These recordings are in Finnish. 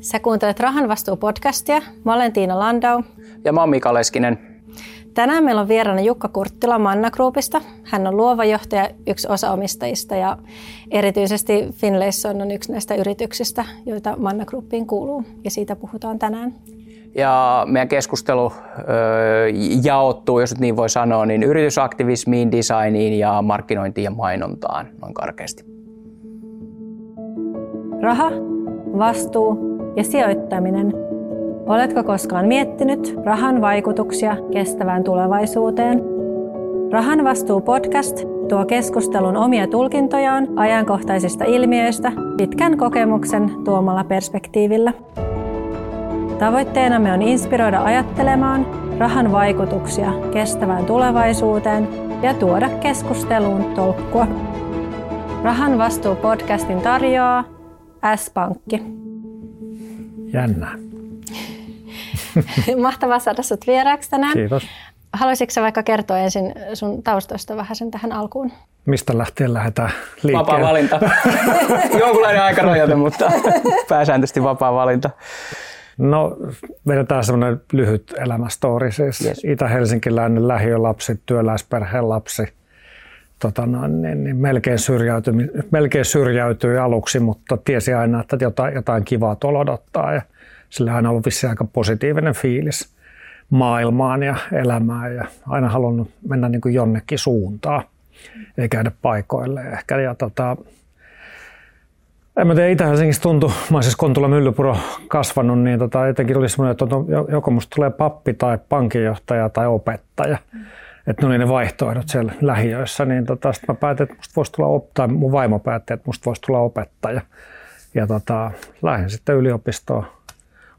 Sä kuuntelet Rahan vastuu-podcastia. Mä olen Tiina Landau. Ja mä oon Mika Leskinen. Tänään meillä on vieraana Jukka Kurttila Manna Groupista. Hän on luova johtaja, yksi osaomistajista ja erityisesti Finlayson on yksi näistä yrityksistä, joita Manna Groupiin kuuluu. Ja siitä puhutaan tänään. Ja meidän keskustelu ö, jaottuu, jos nyt niin voi sanoa, niin yritysaktivismiin, designiin ja markkinointiin ja mainontaan noin karkeasti. Raha, vastuu ja sijoittaminen. Oletko koskaan miettinyt rahan vaikutuksia kestävään tulevaisuuteen? Rahan vastuu podcast tuo keskustelun omia tulkintojaan ajankohtaisista ilmiöistä pitkän kokemuksen tuomalla perspektiivillä. Tavoitteenamme on inspiroida ajattelemaan rahan vaikutuksia kestävään tulevaisuuteen ja tuoda keskusteluun tolkkua. Rahan vastuu podcastin tarjoaa S-Pankki. Jännää. Mahtavaa saada sinut vieraaksi tänään. Kiitos. Haluaisitko vaikka kertoa ensin sun taustoista vähän sen tähän alkuun? Mistä lähtien lähdetään liikkeelle? Vapaa valinta. Jonkunlainen aikarajoite, mutta pääsääntöisesti vapaa valinta. No, vedetään semmoinen lyhyt elämästori. Siis yes. Itä-Helsinkiläinen lähiölapsi, työläisperheen lapsi. Tota niin, niin melkein, syrjäytyi, melkein syrjäytyi aluksi, mutta tiesi aina, että jotain, jotain kivaa tuolla odottaa. Ja sillä on ollut vissi aika positiivinen fiilis maailmaan ja elämään ja aina halunnut mennä niin kuin jonnekin suuntaan, ei käydä paikoille ehkä. Ja tota, en mä tiedä, Itä-Helsingissä tuntui, mä olen siis Kontula Myllypuro kasvanut, niin tota, jotenkin oli semmoinen, että joko musta tulee pappi tai pankinjohtaja tai opettaja. Mm. Että ne oli ne vaihtoehdot siellä lähiöissä, niin tota, sitten mä päätin, että musta voisi tulla, op- tai mun vaimo päätti, että musta voisi tulla opettaja. Ja tota, lähdin sitten yliopistoon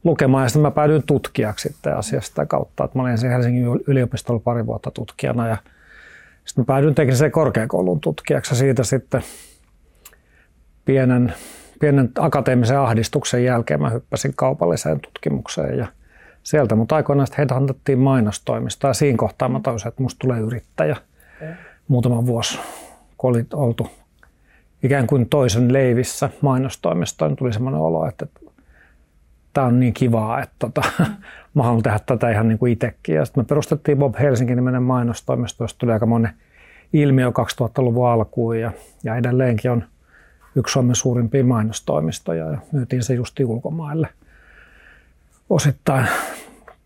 lukemaan ja sitten mä päädyin tutkijaksi sitten asiasta kautta. Että mä olin ensin Helsingin yliopistolla pari vuotta tutkijana ja sitten mä päädyin tekniseen korkeakoulun tutkijaksi ja siitä sitten pienen, pienen akateemisen ahdistuksen jälkeen mä hyppäsin kaupalliseen tutkimukseen ja sieltä mutta aikoinaan sitten headhuntattiin mainostoimista ja siinä kohtaa mä tajusin, että musta tulee yrittäjä. Muutama vuosi, kun oli oltu ikään kuin toisen leivissä mainostoimistoon, tuli semmoinen olo, että tämä on niin kivaa, että tota, mä haluan tehdä tätä ihan niin kuin itsekin. Ja sitten me perustettiin Bob Helsingin nimenen mainostoimisto, josta tuli aika monen ilmiö 2000-luvun alkuun ja, ja edelleenkin on yksi Suomen suurimpia mainostoimistoja ja myytiin se justi ulkomaille osittain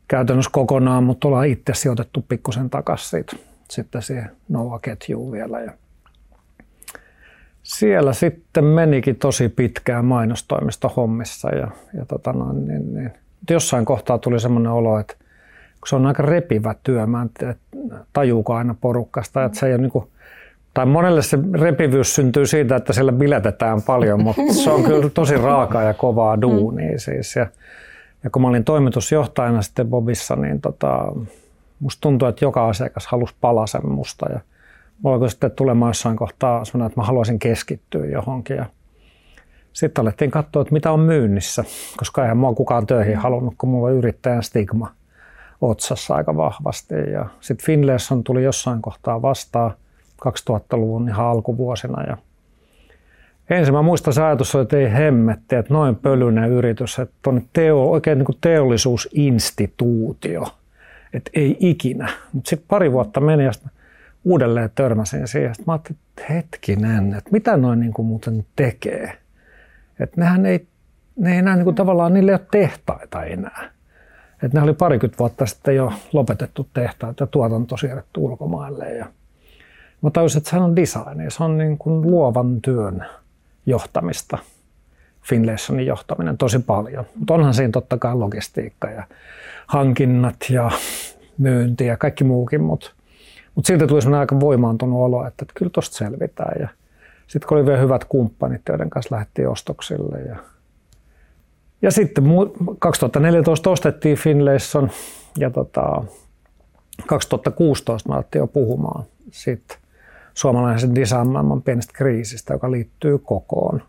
käytännössä kokonaan, mutta ollaan itse sijoitettu pikkusen takaisin siitä, sitten siihen Nova-ketjuun vielä. Ja siellä sitten menikin tosi pitkään mainostoimista hommissa ja, ja tota noin, niin, niin. jossain kohtaa tuli semmoinen olo, että kun se on aika repivä työ, mä en tiedä, tajuuko aina porukkasta, että se ei ole niin kuin, tai monelle se repivyys syntyy siitä, että siellä biletetään paljon, mutta se on kyllä tosi raakaa ja kovaa duunia mm. siis. Ja, ja kun mä olin toimitusjohtajana sitten Bobissa, niin tota, musta tuntui, että joka asiakas halusi palasen musta ja mulla sitten tulemaan jossain kohtaa sellainen, että mä haluaisin keskittyä johonkin. Ja sitten alettiin katsoa, että mitä on myynnissä, koska eihän mua kukaan töihin halunnut, kun mulla on yrittäjän stigma otsassa aika vahvasti. Ja sitten Finlayson tuli jossain kohtaa vastaan 2000-luvun ihan alkuvuosina. Ja ensin mä muistan se ajatus, että ei hemmetti, että noin pölyinen yritys, että on teo, oikein niin kuin teollisuusinstituutio, että ei ikinä. Mutta sitten pari vuotta meni ja uudelleen törmäsin siihen. Sitten mä ajattelin, että hetkinen, että mitä noin niin kuin muuten tekee. Että nehän ei, ne ei enää niin kuin tavallaan, niille ei ole tehtaita enää. Että ne oli parikymmentä vuotta sitten jo lopetettu tehtaat ja tuotanto siirretty ulkomaille. Ja mä tajusin, että sehän on design, se on niin kuin luovan työn johtamista. Finlaysonin johtaminen tosi paljon. Mutta onhan siinä totta kai logistiikka ja hankinnat ja myynti ja kaikki muukin, mutta mutta siltä tuli sellainen aika voimaantunut olo, että, että kyllä tuosta selvitään. Ja sitten kun oli vielä hyvät kumppanit, joiden kanssa lähdettiin ostoksille. Ja, ja sitten 2014 ostettiin Finlayson ja tota, 2016 me alettiin jo puhumaan siitä suomalaisen design pienestä kriisistä, joka liittyy kokoon,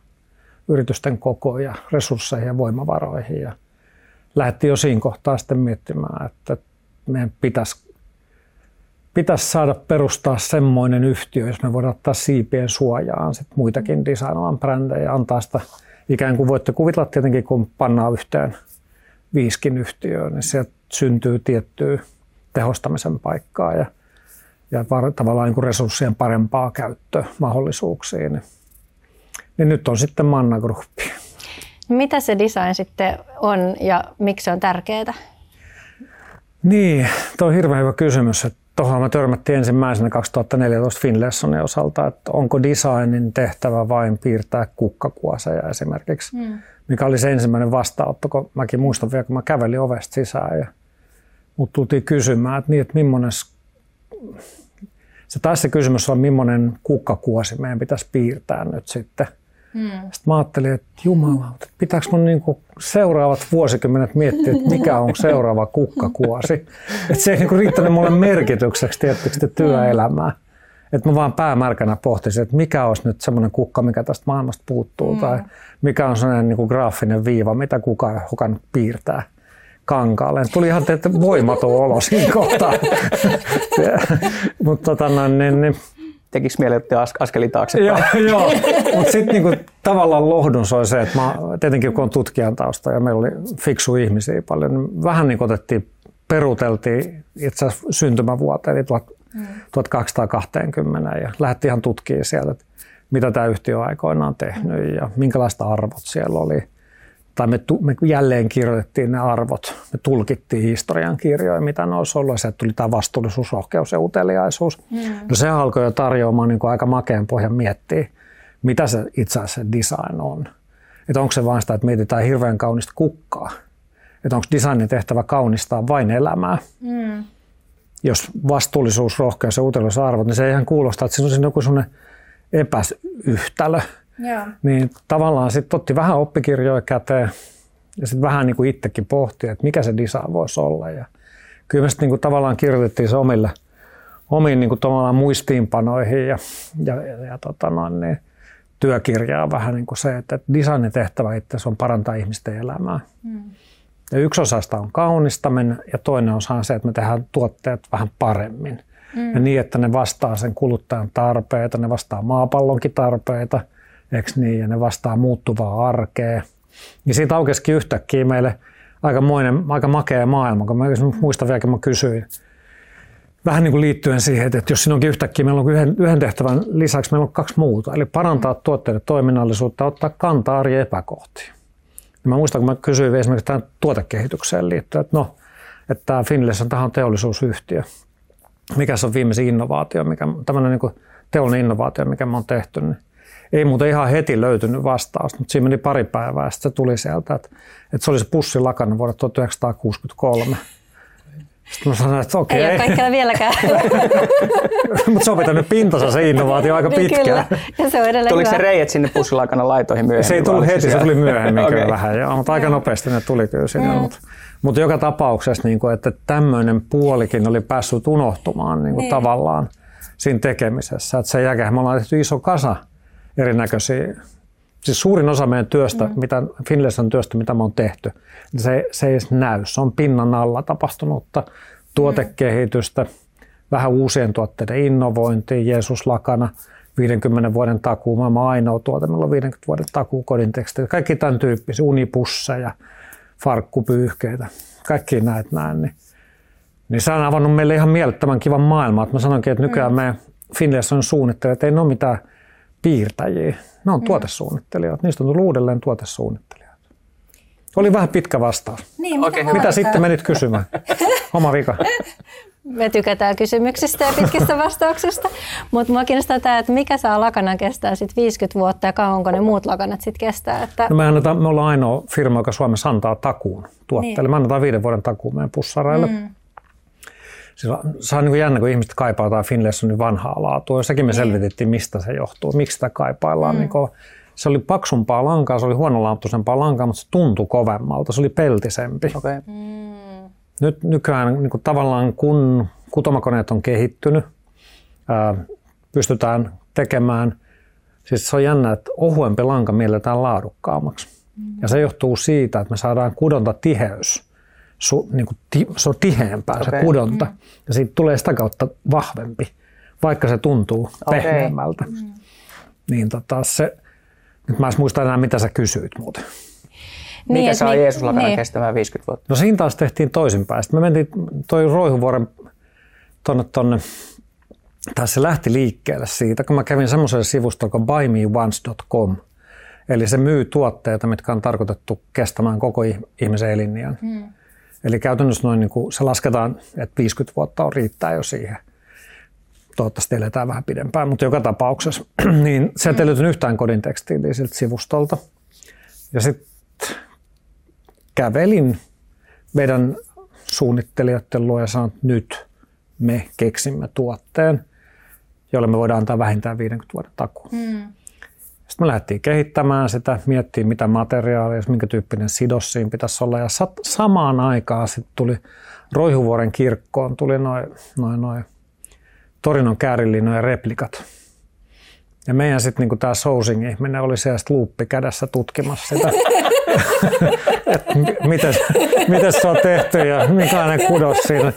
yritysten kokoon ja resursseihin ja voimavaroihin. Ja lähdettiin jo siinä kohtaa sitten miettimään, että meidän pitäisi pitäisi saada perustaa semmoinen yhtiö, jos me voidaan ottaa siipien suojaan sit muitakin designalan brändejä, antaa sitä ikään kuin voitte kuvitella tietenkin, kun pannaan yhteen viiskin yhtiöön, niin sieltä syntyy tiettyä tehostamisen paikkaa ja, ja var, tavallaan niin kuin resurssien parempaa käyttömahdollisuuksiin. Niin, nyt on sitten Manna Gruppi. Mitä se design sitten on ja miksi se on tärkeää? Niin, tuo on hirveän hyvä kysymys. Tuohon me törmättiin ensimmäisenä 2014 Finlaysonin osalta, että onko designin tehtävä vain piirtää kukkakuoseja esimerkiksi, mm. mikä oli se ensimmäinen vastaanotto, kun mäkin muistan vielä, kun mä kävelin ovesta sisään ja mut tultiin kysymään, että, niin, että millainen, se se kysymys on, millainen kukkakuosi meidän pitäisi piirtää nyt sitten – Mm. Sitten mä ajattelin, että jumala, pitääkö mun niinku seuraavat vuosikymmenet miettiä, että mikä on seuraava kukkakuosi. Että se ei niinku riittänyt mulle merkitykseksi tietysti työelämää. Että mä vaan päämärkänä pohtisin, että mikä olisi nyt semmoinen kukka, mikä tästä maailmasta puuttuu. Mm. Tai mikä on sellainen niinku graafinen viiva, mitä kukaan hukannut piirtää kankaalle. Tuli ihan että voimaton olo siinä kohtaa. Mutta tota, niin, niin, tekisi mieli ottaa askeli taaksepäin. joo, joo. mutta sitten niinku, tavallaan lohdun soi se, että mä, tietenkin kun on tutkijan tausta ja meillä oli fiksu ihmisiä paljon, niin vähän niin otettiin, peruteltiin itse asiassa syntymävuoteen, eli 1220 ja lähdettiin ihan tutkimaan sieltä, että mitä tämä yhtiö aikoinaan tehnyt ja minkälaista arvot siellä oli tai me, me jälleen kirjoitettiin ne arvot, me tulkittiin historian kirjoja, mitä ne olisi ollut, ja sieltä tuli tämä vastuullisuus, rohkeus ja uteliaisuus. Mm. No se alkoi jo tarjoamaan niin kuin aika makeen pohjan miettiä, mitä se itse asiassa design on. Että onko se vain sitä, että mietitään hirveän kaunista kukkaa. Että onko designin tehtävä kaunistaa vain elämää. Mm. Jos vastuullisuus, rohkeus ja uteliaisuus arvot, niin se ihan kuulostaa, että siinä on joku sellainen epäyhtälö – Joo. Niin tavallaan sitten otti vähän oppikirjoja käteen ja sitten vähän niin kuin itsekin pohti, että mikä se design voisi olla. Ja kyllä me sitten niin tavallaan kirjoitettiin se omille, omiin niin kuin muistiinpanoihin ja, ja, ja, ja tota noin, niin työkirjaa vähän niin kuin se, että designin tehtävä itse on parantaa ihmisten elämää. Mm. Ja yksi osasta on kaunistaminen ja toinen osa on se, että me tehdään tuotteet vähän paremmin. Mm. Ja niin, että ne vastaa sen kuluttajan tarpeita, ne vastaa maapallonkin tarpeita – eikö niin, ja ne vastaa muuttuvaa arkea. Ja siitä aukesikin yhtäkkiä meille aikamoinen, aika makea maailma, kun mä muistan vielä, kun mä kysyin, vähän niin kuin liittyen siihen, että jos siinä onkin yhtäkkiä, meillä on yhden, yhden tehtävän lisäksi meillä on kaksi muuta, eli parantaa tuotteiden toiminnallisuutta, ottaa kantaa arjen epäkohtiin. Ja mä muistan, kun mä kysyin esimerkiksi tähän tuotekehitykseen liittyen, että no, että tämä Finlayson on tähän teollisuusyhtiö. Mikä se on viimeisin innovaatio, mikä, tämmöinen niin teollinen innovaatio, mikä me on tehty, niin ei muuten ihan heti löytynyt vastausta, mutta siinä meni pari päivää ja sitten se tuli sieltä, että, että se oli se pussilakana vuodelta 1963. Sitten mä sanoin, että okei. Ei ole kaikkea vieläkään. Mutta se on pitänyt pintansa se innovaatio aika niin pitkään. Kyllä. Ja se on edelleen Tuliko se reijät sinne pussilakana laitoihin myöhemmin? Se ei tullut heti, se tuli myöhemmin okay. kyllä vähän. Joo, mutta aika nopeasti ne tuli kyllä sinne. Mm. Mutta, mutta joka tapauksessa, niin kuin, että tämmöinen puolikin oli päässyt unohtumaan niin kuin niin. tavallaan siinä tekemisessä. Että sen jälkeen me ollaan tehty iso kasa erinäköisiä. Siis suurin osa meidän työstä, mm. mitä Finlayson työstä, mitä me on tehty, se, se ei näy. Se on pinnan alla tapahtunutta tuotekehitystä, mm. vähän uusien tuotteiden innovointia, Jeesus lakana, 50 vuoden takuu, maailman ainoa tuote, meillä on 50 vuoden takuu kodin tekstejä, kaikki tämän tyyppisiä, unipusseja, farkkupyyhkeitä, kaikki näet näin. Niin, niin se on avannut meille ihan mielettömän kivan maailman. Mä sanonkin, että nykyään mm. me Finlayson suunnittelijat ei ole mitään piirtäjiä. Ne on mm. tuotesuunnittelijoita. Niistä on tullut uudelleen tuotesuunnittelijoita. Oli vähän pitkä vastaus. Niin, mitä, mitä sitten menit kysymään? Oma vika. Me tykätään kysymyksistä ja pitkistä vastauksista, mutta mua kiinnostaa tämä, että mikä saa lakana kestää sitten 50 vuotta ja kauanko ne muut lakanat sitten kestää. Että... No me, annetaan, me ollaan ainoa firma, joka Suomessa antaa takuun tuotteelle. Niin. Me annetaan viiden vuoden takuun meidän pussareille. Mm. Siis se on niin jännä, kun ihmiset kaipaa jotain Finlaysonin vanhaa laatua. Sekin me niin. selvitettiin, mistä se johtuu, miksi sitä kaipaillaan. Mm. Niin se oli paksumpaa lankaa, se oli huonolaatuisempaa lankaa, mutta se tuntui kovemmalta, se oli peltisempi. Okay. Mm. Nyt nykyään niin kuin tavallaan kun kutomakoneet on kehittynyt, ää, pystytään tekemään, siis se on jännä, että ohuempi lanka mielletään laadukkaammaksi. Mm. Ja se johtuu siitä, että me saadaan kudonta tiheys su, niin kuin ti, se on tiheämpää okay. se kudonta. Mm. Ja siitä tulee sitä kautta vahvempi, vaikka se tuntuu okay. pehmeämmältä. Mm. Niin tota, se, Nyt mä en muista enää, mitä sä kysyit muuten. Niin, Mikä saa niin, Jeesus lakana niin. kestämään 50 vuotta? No siinä taas tehtiin toisinpäin. Sitten me mentiin toi Roihuvuoren tonne, tonne tai se lähti liikkeelle siitä, kun mä kävin semmoisella sivustolla kuin buymeonce.com. Eli se myy tuotteita, mitkä on tarkoitettu kestämään koko ihmisen eliniän. Hmm. Eli käytännössä noin niin kuin se lasketaan, että 50 vuotta on riittää jo siihen. Toivottavasti eletään vähän pidempään, mutta joka tapauksessa. niin se ei löytynyt yhtään kodin tekstiiliä siltä sivustolta. Ja sitten kävelin meidän suunnittelijoiden luo ja sanoin, että nyt me keksimme tuotteen, jolle me voidaan antaa vähintään 50 vuoden takuu. Mm. Sitten me lähdettiin kehittämään sitä, miettimään mitä materiaalia, minkä tyyppinen sidos siinä pitäisi olla. Ja sat, samaan aikaan sitten tuli Roihuvuoren kirkkoon, tuli noin noi, noi Torinon käärinlinnojen replikat. Ja meidän sitten niinku tämä sousing ihminen oli siellä luuppi kädessä tutkimassa sitä, että miten, miten se on tehty ja minkälainen kudos siinä.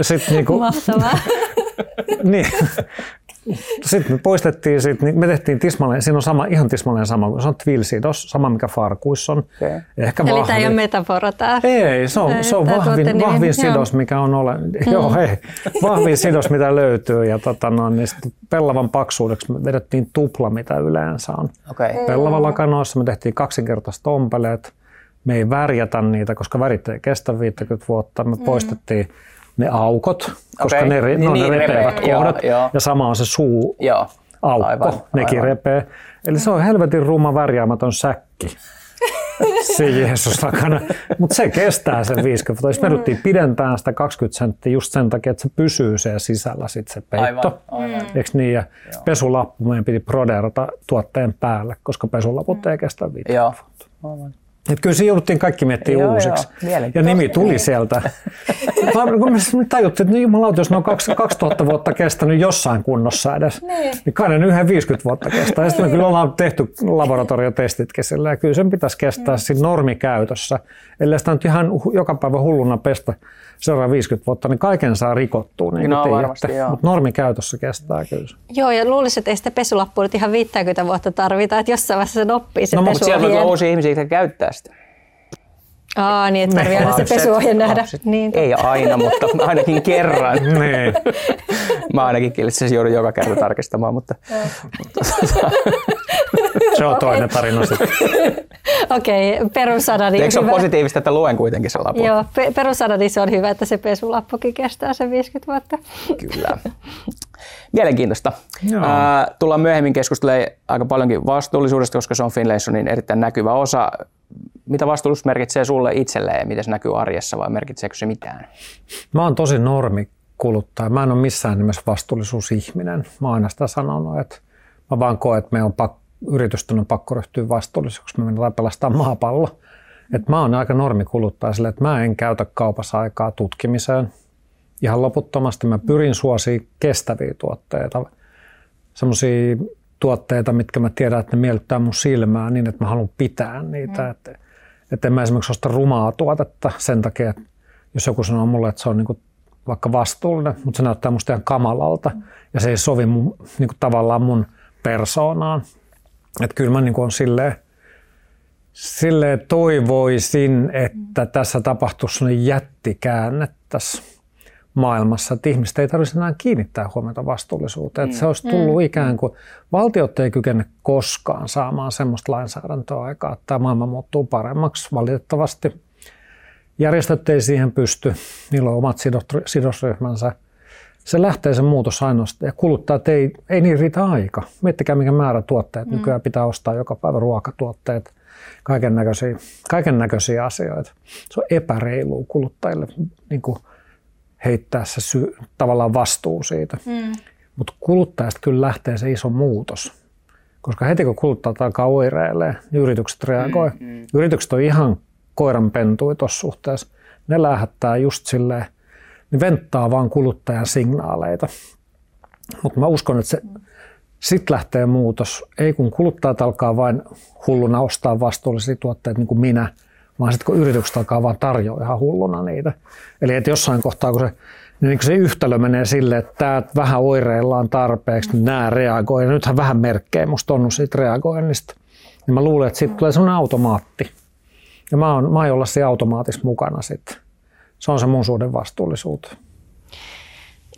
Sitten niinku, Mahtavaa. niin, sitten me poistettiin siitä, niin me tehtiin tismalleen, siinä on sama, ihan tismalleen sama, se on tvilsidos, sama mikä farkuissa on. Okay. Ehkä Eli vahvin. tämä ei ole metafora tämä. Ei, se on, se on vahvin, vahvin sidos, mikä on ole, mm. joo, ei, vahvin sidos, mitä löytyy. Ja tota, no, niin pellavan paksuudeksi me vedettiin tupla, mitä yleensä on. Okay. Pellavan lakanoissa me tehtiin kaksinkertaiset ompeleet. Me ei värjätä niitä, koska värit ei kestä 50 vuotta. Me mm. poistettiin ne aukot, koska okay. ne, niin, ne on niin, ne repeävät repee. kohdat. Joo, joo. Ja sama on se suu joo. aukko, aivan, nekin aivan. repee. Eli se on helvetin ruma värjäämätön säkki. se Jeesus takana. Mutta se kestää sen 50 vuotta. Me yritettiin pidentää sitä 20 senttiä just sen takia, että se pysyy siellä sisällä sit se peitto. Aivan, aivan. Eikö niin? Ja Joo. pesulappu meidän piti proderata tuotteen päälle, koska pesulaput ei kestä 50 Joo. vuotta. Aivan. Että kyllä se jouduttiin kaikki miettimään joo, uusiksi. Joo, ja nimi tuli sieltä. kun me tajuttiin, että no jumalauta, jos ne on 2000 vuotta kestänyt jossain kunnossa edes, niin, niin kai ne yhden 50 vuotta kestää. Ja sitten me kyllä ollaan tehty laboratoriotestitkin sillä, ja kyllä sen pitäisi kestää mm. siinä normikäytössä. Ellei sitä nyt ihan joka päivä hulluna pestä seuraavan 50 vuotta, niin kaiken saa rikottua, niin no, varmasti, Mutta normikäytössä kestää kyllä. Joo, ja luulisin, että ei sitä pesulappua nyt ihan 50 vuotta tarvita, että jossain vaiheessa sen oppii se no, mutta siellä on uusia ihmisiä, jotka käyttää sitä. Aa, niin, että tarvii aina se pesuohje nähdä. Niin. Ei aina, mutta ainakin kerran. niin. Mä ainakin se joudun joka kerta tarkistamaan, mutta... mutta se on toinen tarina sitten. Okei, okay, perussanani Eikö se ole positiivista, että luen kuitenkin se lappu? Joo, pe- perussanani se on hyvä, että se pesulappukin kestää sen 50 vuotta. Kyllä. Mielenkiintoista. Joo. Äh, tullaan myöhemmin keskustelemaan aika paljonkin vastuullisuudesta, koska se on Finlaysonin erittäin näkyvä osa. Mitä vastuullisuus merkitsee sulle itselleen ja miten se näkyy arjessa vai merkitseekö se mitään? Mä oon tosi normi kuluttaja. Mä en ole missään nimessä vastuullisuusihminen. Mä oon aina sitä sanonut, että mä vaan koen, että meidän on pakko, yritysten on pakko ryhtyä vastuulliseksi, me mennään pelastaa maapallo. Et mä oon aika normi kuluttaja sille, että mä en käytä kaupassa aikaa tutkimiseen ihan loputtomasti. Mä pyrin suosimaan kestäviä tuotteita, semmoisia tuotteita, mitkä mä tiedän, että ne miellyttää mun silmää niin, että mä haluan pitää niitä. Mm. Että, että en mä esimerkiksi osta rumaa tuotetta sen takia, että jos joku sanoo mulle, että se on niinku vaikka vastuullinen, mutta se näyttää musta ihan kamalalta ja se ei sovi mun, niinku tavallaan mun persoonaan. Että kyllä mä niinku on silleen, silleen toivoisin, että tässä tapahtuisi jättikäänne tässä maailmassa, että ihmiset ei tarvitsisi enää kiinnittää huomiota vastuullisuuteen. Mm. Että se olisi tullut mm. ikään kuin, valtiot ei kykene koskaan saamaan semmoista lainsäädäntöä aikaa, että tämä maailma muuttuu paremmaksi valitettavasti. Järjestöt ei siihen pysty, niillä on omat sidosryhmänsä. Se lähtee se muutos ainoastaan ja kuluttajat ei, ei niin riitä aika. Miettikää mikä määrä tuotteet. Mm. Nykyään pitää ostaa joka päivä ruokatuotteet, kaiken näköisiä, kaiken näköisiä asioita. Se on epäreilu kuluttajille niin kuin heittää se sy- tavallaan vastuu siitä. Mm. Mutta kuluttajasta kyllä lähtee se iso muutos. Koska heti kun kuluttajat alkaa oireilemaan, niin yritykset reagoi. Mm, mm. Yritykset on ihan koiranpentui tuossa suhteessa. Ne lähettää just silleen, ne venttaa vaan kuluttajan signaaleita. Mutta mä uskon, että se sitten lähtee muutos. Ei kun kuluttajat alkaa vain hulluna ostaa vastuullisia tuotteita niin kuin minä – vaan sitten kun yritykset alkaa vaan tarjoa ihan hulluna niitä. Eli että jossain kohtaa, kun se, niin kun se yhtälö menee sille, että tämä vähän oireillaan tarpeeksi, niin nämä reagoi. Ja nythän vähän merkkejä musta on siitä reagoinnista. niin mä luulen, että siitä tulee semmoinen automaatti. Ja mä oon, mä oon olla siinä automaatissa mukana sitten. Se on se mun suhde vastuullisuuteen.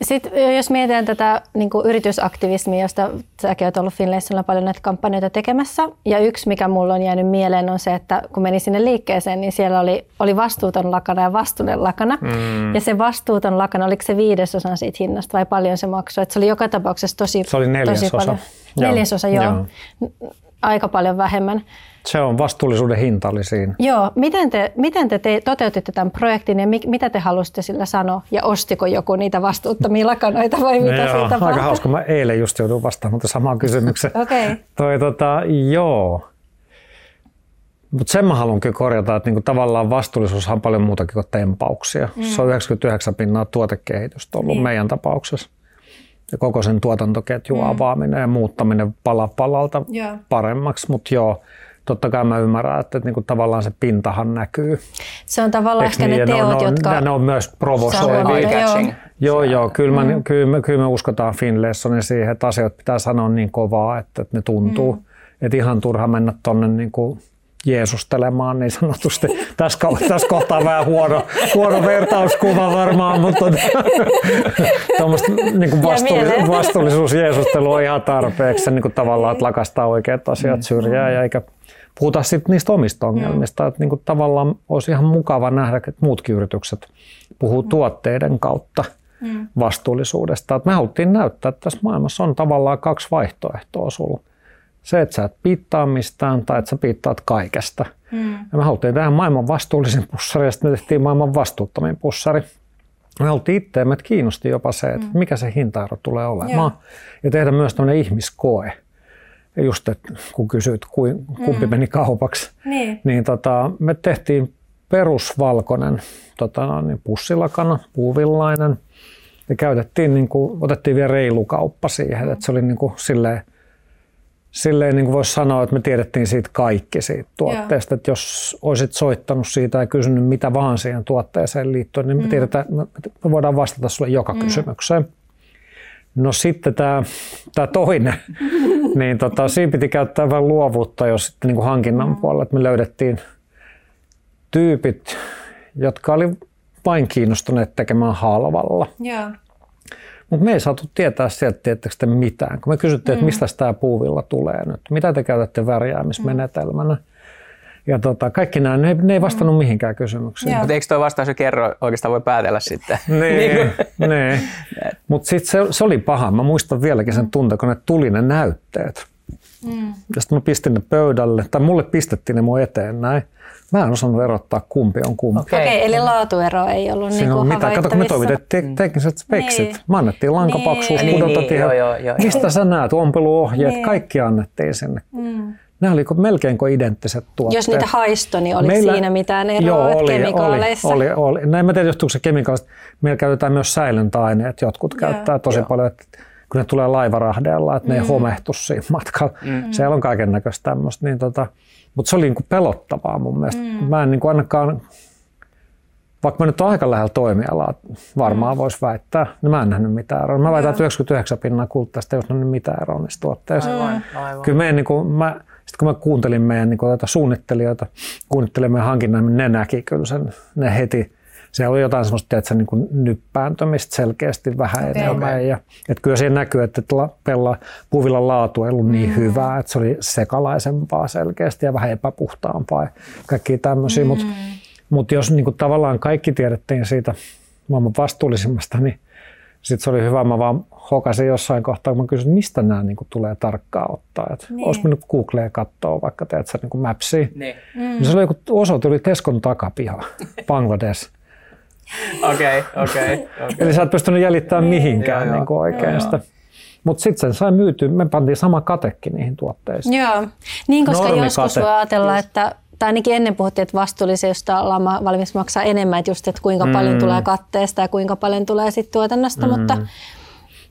Sitten jos mietitään tätä niin kuin yritysaktivismia, josta säkin olet ollut Finlaysonilla paljon näitä kampanjoita tekemässä. Ja yksi, mikä mulla on jäänyt mieleen, on se, että kun meni sinne liikkeeseen, niin siellä oli, oli vastuuton lakana ja vastuullinen lakana. Mm. Ja se vastuuton lakana, oliko se viidesosa siitä hinnasta vai paljon se maksoi? Että se oli joka tapauksessa tosi, se oli neljäsosa. tosi paljon. Neljäsosa, joo. joo. Aika paljon vähemmän. Se on vastuullisuuden hinta oli siinä. Joo. Miten te, miten te, te toteutitte tämän projektin ja mi, mitä te halusitte sillä sanoa? Ja ostiko joku niitä vastuuttomia lakanoita vai mitä joo, siitä tapahtui? Aika hauska. Mä eilen just joudun vastaamaan samaan kysymykseen. Okei. Okay. Toi, tota, joo. Mutta sen mä haluan kyllä korjata, että niinku tavallaan vastuullisuus on paljon muutakin kuin tempauksia. Mm. Se on 99 pinnaa tuotekehitystä ollut niin. meidän tapauksessa. Ja koko sen tuotantoketjun mm. avaaminen ja muuttaminen pala palalta yeah. paremmaksi. Mutta joo, totta kai mä ymmärrän, että, että niin kuin tavallaan se pintahan näkyy. Se on tavallaan Eks ehkä niin, ne teot, ne on, jotka... Ne on myös provosoivia. Joo, joo, joo kyllä, mm. kyllä, me, kyllä me uskotaan Finlaysonin siihen, että asiat pitää sanoa niin kovaa, että, että ne tuntuu. Mm. Että ihan turha mennä tuonne niin kuin jeesustelemaan niin sanotusti. Tässä, tässä kohtaa vähän huono, huono vertauskuva varmaan, mutta tuommoista niin kuin vastuullisuus, vastuullisuus Jeesustelu on ihan tarpeeksi. Niin kuin tavallaan, että lakastaa oikeat asiat mm. syrjään ja eikä puhuta sitten niistä omista ongelmista. Mm. Että niin kuin tavallaan olisi ihan mukava nähdä, että muutkin yritykset puhuu mm. tuotteiden kautta mm. vastuullisuudesta. Että me haluttiin näyttää, että tässä maailmassa on tavallaan kaksi vaihtoehtoa sulla se, että sä et piittaa mistään tai että sä piittaat kaikesta. Mm. Ja me haluttiin tehdä maailman vastuullisin pussari ja sitten me tehtiin maailman vastuuttomin pussari. Me haluttiin itse, että kiinnosti jopa se, että mm. mikä se hintaero tulee olemaan. Yeah. Ja tehdä myös tämmöinen ihmiskoe. Just, että kun kysyit, kumpi mm. meni kaupaksi, niin, niin tota, me tehtiin perusvalkoinen tota, niin pussilakana, puuvillainen. Ja käytettiin, niin kuin, otettiin vielä reilu kauppa siihen, mm. että se oli niin kuin, silleen, silleen niin kuin voisi sanoa, että me tiedettiin siitä kaikki siitä tuotteesta. Että jos olisit soittanut siitä ja kysynyt mitä vaan siihen tuotteeseen liittyen, niin me, mm. tiedetään, me voidaan vastata sulle joka mm. kysymykseen. No sitten tämä, tämä toinen, niin tota, siinä piti käyttää vähän luovuutta jo sitten niin kuin hankinnan mm. puolella, että me löydettiin tyypit, jotka oli vain kiinnostuneet tekemään halvalla. Yeah. Mutta me ei saatu tietää sieltä, tietääkö te mitään. Kun me kysyttiin, mm. että mistä tämä puuvilla tulee nyt, mitä te käytätte värjäämismenetelmänä. Ja tota, kaikki nämä, ne, ne ei vastannut mm. mihinkään kysymyksiin. Mutta eikö tuo vastaus jo kerro, oikeastaan voi päätellä sitten? niin, niin. Mutta sitten se, se, oli paha. Mä muistan vieläkin sen tunteen, kun ne tuli ne näytteet. Mm. Ja sitten mä pistin ne pöydälle, tai mulle pistettiin ne mun eteen näin. Mä en osannut erottaa, kumpi on kumpi. Okei, okay, eli laatuero ei ollut Siinä niin mitään. Kato, kun me toimitettiin mm. tekniset speksit. Niin. Me annettiin lankapaksuus, niin. pudota niin, joo, joo, joo, Mistä joo. sä näet, ompeluohjeet, niin. kaikki annettiin sinne. Mm. Nämä oli melkein kuin identtiset tuotteet. Jos niitä haisto, niin oliko Meillä, siinä mitään eroa joo, oli, kemikaaleissa? Oli, oli, oli. No en mä tiedä, johtuuko se kemikaalista. Meillä käytetään myös säilöntäaineet. Jotkut käyttää tosi joo. paljon, että kun ne tulee laivarahdeella, että ne mm. ei homehtu siinä matkalla. Mm. Siellä on kaiken näköistä tämmöistä. Niin tota, mutta se oli niin kuin pelottavaa mun mielestä. Mm. Mä en niin kuin ainakaan, vaikka mä nyt olen aika lähellä toimialaa, varmaan mm. voisi väittää, niin mä en nähnyt mitään eroa. Mä väitän, että 99 pinnaa kultaista ei olisi nähnyt mitään eroa niistä tuotteista. Aivan, aivan. Kyllä meidän, niin kuin, mä, sitten kun mä kuuntelin meidän niin kuin, suunnittelijoita, kuuntelin meidän hankinnan, niin ne näki kyllä sen, ne heti se oli jotain semmoista tiedätkö, niin kuin nyppääntymistä selkeästi vähän okay. enemmän. Ja, että kyllä siinä näkyy, että pella, puuvillan laatu ei ollut niin mm. hyvää, että se oli sekalaisempaa selkeästi ja vähän epäpuhtaampaa ja kaikkia tämmöisiä. Mm. Mutta mut jos niin kuin tavallaan kaikki tiedettiin siitä maailman vastuullisimmasta, niin sitten se oli hyvä. Mä vaan hokasin jossain kohtaa, kun mä kysyin, mistä nämä niin kuin, tulee tarkkaan ottaa. Että niin. Olisi mennyt Googleen katsoa vaikka teet sä niin Mapsia. Niin. Mm. Niin se oli joku osoite, oli Teskon takapiha, Bangladesh. Okei, okei. Eli sä et pystynyt jäljittämään niin, mihinkään joo, niin kuin oikein sitä. Mutta sitten sen sai myytyä, me pantiin sama katekki niihin tuotteisiin. Joo, niin koska joskus voi ajatella, että tai ainakin ennen puhuttiin, että vastuullisesta lama valmis maksaa enemmän, että just, että kuinka mm. paljon tulee katteesta ja kuinka paljon tulee sitten tuotannosta, mm. mutta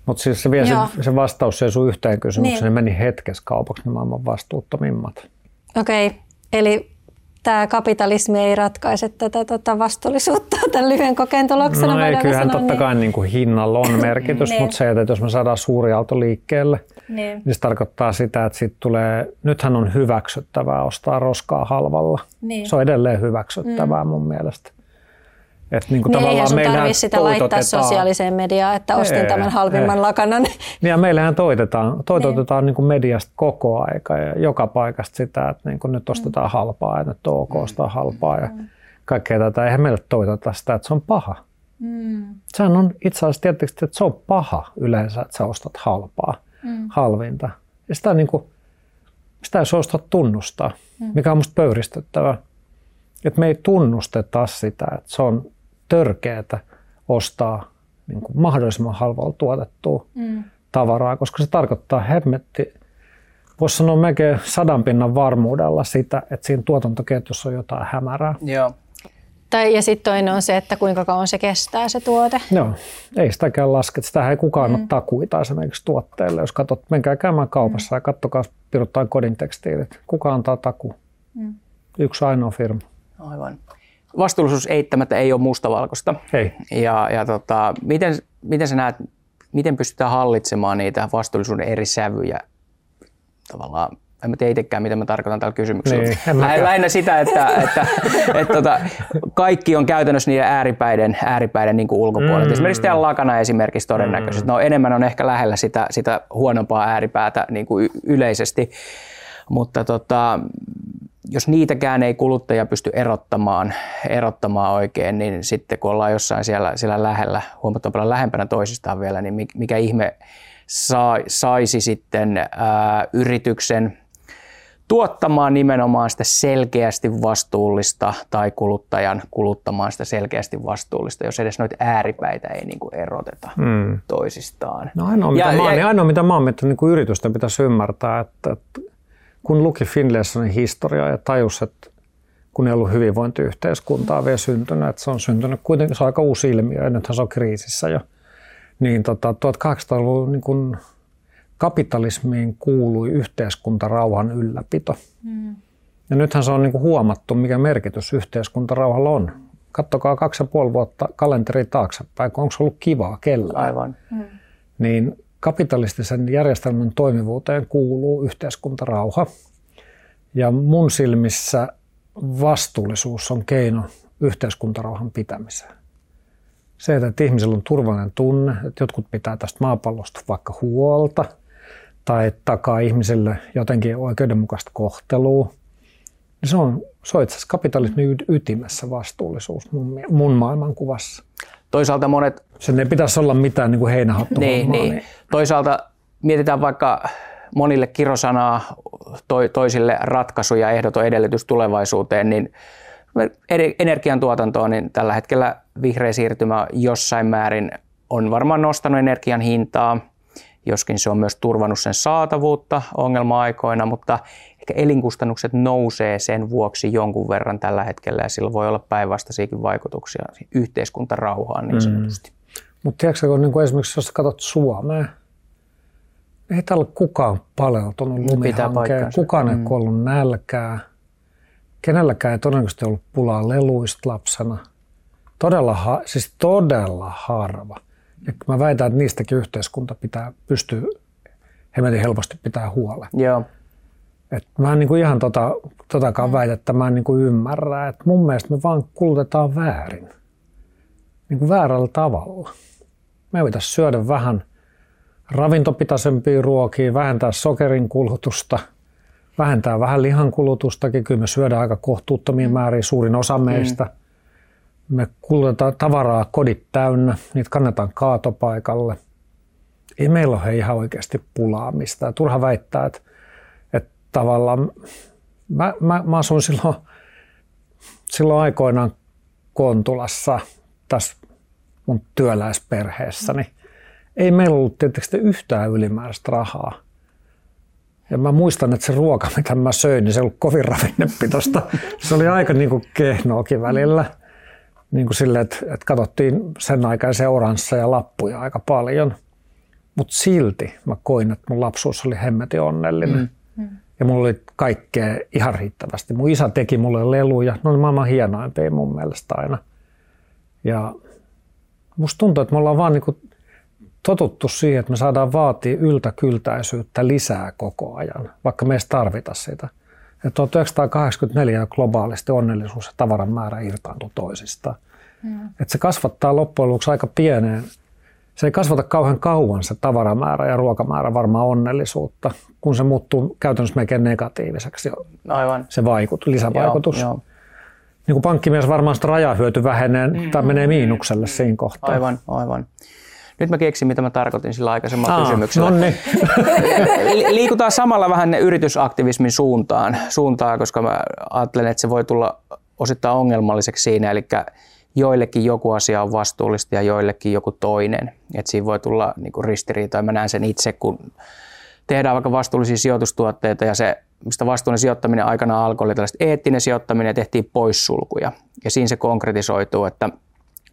mutta siis se, vielä se, se vastaus se sun yhteen kysymykseen, niin. meni hetkessä kaupaksi ne maailman vastuuttomimmat. Okei, okay. eli tämä kapitalismi ei ratkaise tätä tota vastuullisuutta tämän lyhyen kokeen tuloksena. No ei, kyllähän sanoa, totta niin... kai niin kuin hinnalla on merkitys, niin. mutta se, että jos me saadaan suuri auto liikkeelle, niin. niin se tarkoittaa sitä, että siitä tulee, nythän on hyväksyttävää ostaa roskaa halvalla. Niin. Se on edelleen hyväksyttävää mm. mun mielestä. Että niin kuin niin tavallaan sun tarvitse sitä laittaa sosiaaliseen mediaan, että ostin ei, tämän halvimman ei. lakanan. Niin ja meillähän toitetaan, toitotetaan niin. niin kuin mediasta koko aika ja joka paikasta sitä, että niin kuin nyt ostetaan mm. halpaa ja nyt on ok ostaa halpaa ja mm. kaikkea tätä. Eihän meille toitota sitä, että se on paha. Mm. Sehän on itse asiassa tietysti, että se on paha yleensä, että sä ostat halpaa, mm. halvinta. Ja sitä, niin kuin, sitä ei suosta tunnustaa, mm. mikä on musta pöyristyttävää. Että me ei tunnusteta sitä, että se on törkeätä ostaa niin kuin mahdollisimman halvalla tuotettua mm. tavaraa, koska se tarkoittaa hemmetti, voisi sanoa melkein sadan pinnan varmuudella sitä, että siinä tuotantoketjussa on jotain hämärää. Joo. Tai, ja sitten toinen on se, että kuinka kauan se kestää se tuote. Joo, ei sitäkään laske. Sitä ei kukaan mm. ole takuita esimerkiksi tuotteelle. Jos katsot, menkää käymään kaupassa mm. ja katsokaa piruttain kodin tekstiilit. Kuka antaa taku? Mm. Yksi ainoa firma. Aivan vastuullisuus eittämättä ei ole mustavalkoista. Ei. Ja, ja tota, miten, miten sä näet, miten pystytään hallitsemaan niitä vastuullisuuden eri sävyjä tavallaan en mä tiedä itsekään, mitä mä tarkoitan tällä kysymyksellä. Niin, Lähinnä sitä, että, että, että, että tota, kaikki on käytännössä niiden ääripäiden, ääripäiden niin ulkopuolella. Mm. Esimerkiksi tämä lakana esimerkiksi todennäköisesti. Mm. No, enemmän on ehkä lähellä sitä, sitä huonompaa ääripäätä niin kuin yleisesti. Mutta tota, jos niitäkään ei kuluttaja pysty erottamaan, erottamaan oikein, niin sitten kun ollaan jossain siellä, siellä lähellä, huomattavan paljon lähempänä toisistaan vielä, niin mikä ihme saisi sitten ää, yrityksen tuottamaan nimenomaan sitä selkeästi vastuullista tai kuluttajan kuluttamaan sitä selkeästi vastuullista, jos edes noita ääripäitä ei niin kuin eroteta hmm. toisistaan. No ainoa, ja, mitä, ja, mä, ainoa, mitä mä oon miettinyt, niin yritysten pitäisi ymmärtää, että, että kun luki Finlaysonin historiaa ja tajus, että kun ei ollut hyvinvointiyhteiskuntaa vielä syntynyt, että se on syntynyt kuitenkin, se on aika uusi ilmiö ja nythän se on kriisissä jo, niin tota, 1800-luvun niin kun kapitalismiin kuului yhteiskuntarauhan ylläpito. Mm. Ja nythän se on niin kuin huomattu, mikä merkitys yhteiskuntarauhalla on. Kattokaa kaksi ja puoli vuotta kalenteri taaksepäin, onko se ollut kivaa kellään. Aivan. Mm. Niin kapitalistisen järjestelmän toimivuuteen kuuluu yhteiskuntarauha. Ja mun silmissä vastuullisuus on keino yhteiskuntarauhan pitämiseen. Se, että ihmisellä on turvallinen tunne, että jotkut pitää tästä maapallosta vaikka huolta tai takaa ihmiselle jotenkin oikeudenmukaista kohtelua, niin se on, se on itse asiassa kapitalismin ytimessä vastuullisuus mun, mun maailmankuvassa. Toisaalta monet... Sen ei pitäisi olla mitään niin kuin heinähattu niin, niin. niin. Toisaalta mietitään vaikka monille kirosanaa, to, toisille ratkaisuja, ehdoton edellytys tulevaisuuteen, niin energiantuotantoon, niin tällä hetkellä vihreä siirtymä jossain määrin on varmaan nostanut energian hintaa, joskin se on myös turvannut sen saatavuutta ongelma-aikoina, mutta ehkä elinkustannukset nousee sen vuoksi jonkun verran tällä hetkellä ja sillä voi olla päinvastaisiakin vaikutuksia yhteiskuntarauhaan niin mm. sanotusti. Mm. Mutta tiedätkö, kun niin esimerkiksi jos katsot Suomea, ei täällä ole kukaan paleltunut lumihankkeen, kukaan ei mm. kuollut nälkää, kenelläkään ei todennäköisesti ollut pulaa leluista lapsena. Todella, siis todella harva. Ja mä väitän, että niistäkin yhteiskunta pitää, pystyy hemmetin helposti pitää huolen. Joo. Et mä en niin kuin ihan tota, totakaan väitettä mä en niin kuin ymmärrä. Et mun mielestä me vaan kulutetaan väärin. Niin kuin väärällä tavalla. Me pitäisi syödä vähän ravintopitaisempia ruokia, vähentää sokerin kulutusta, vähentää vähän lihan kulutustakin. Kyllä me syödään aika kohtuuttomia mm. määriä, suurin osa mm. meistä. Mm. Me kulutetaan tavaraa kodit täynnä, niitä kannetaan kaatopaikalle. Ei meillä ole ihan oikeasti pulaa mistään. Turha väittää, että tavallaan, mä, mä, mä asuin silloin, silloin aikoinaan Kontulassa tässä mun työläisperheessäni. Ei meillä ollut tietysti yhtään ylimääräistä rahaa. Ja mä muistan, että se ruoka, mitä mä söin, niin se ei ollut kovin ravinnepitoista. Se oli aika niin kuin kehnoakin välillä. Niin kuin sille, että, että katsottiin sen aikaisia oransseja ja lappuja aika paljon. Mutta silti mä koin, että mun lapsuus oli hemmetin onnellinen. Mm. Ja mulla oli kaikkea ihan riittävästi. Mun isä teki mulle leluja. Ne oli maailman hienoimpia mun mielestä aina. Ja musta tuntuu, että me ollaan vaan niin totuttu siihen, että me saadaan vaatia yltäkyltäisyyttä lisää koko ajan, vaikka me ei tarvita sitä. Ja 1984 globaalisti onnellisuus ja tavaran määrä irtaantui toisistaan. Mm. Että se kasvattaa loppujen lopuksi aika pieneen. Se ei kasvata kauhean kauan se tavaramäärä ja ruokamäärä varmaan onnellisuutta, kun se muuttuu käytännössä melkein negatiiviseksi Aivan. se vaikut, lisävaikutus. Joo, joo. Niin kuin pankkimies varmaan sitä rajahyöty vähenee mm. tai menee miinukselle siinä kohtaa. Aivan, aivan. Nyt mä keksin, mitä mä tarkoitin sillä aikaisemmalla Aa, kysymyksellä. Nonni. Liikutaan samalla vähän yritysaktivismin suuntaan, suuntaan, koska mä ajattelen, että se voi tulla osittain ongelmalliseksi siinä, eli joillekin joku asia on vastuullista ja joillekin joku toinen. Et siinä voi tulla niin ristiriitoja. Mä näen sen itse, kun tehdään vaikka vastuullisia sijoitustuotteita ja se, mistä vastuullinen sijoittaminen aikana alkoi, oli tällaista eettinen sijoittaminen ja tehtiin poissulkuja. Ja siinä se konkretisoituu, että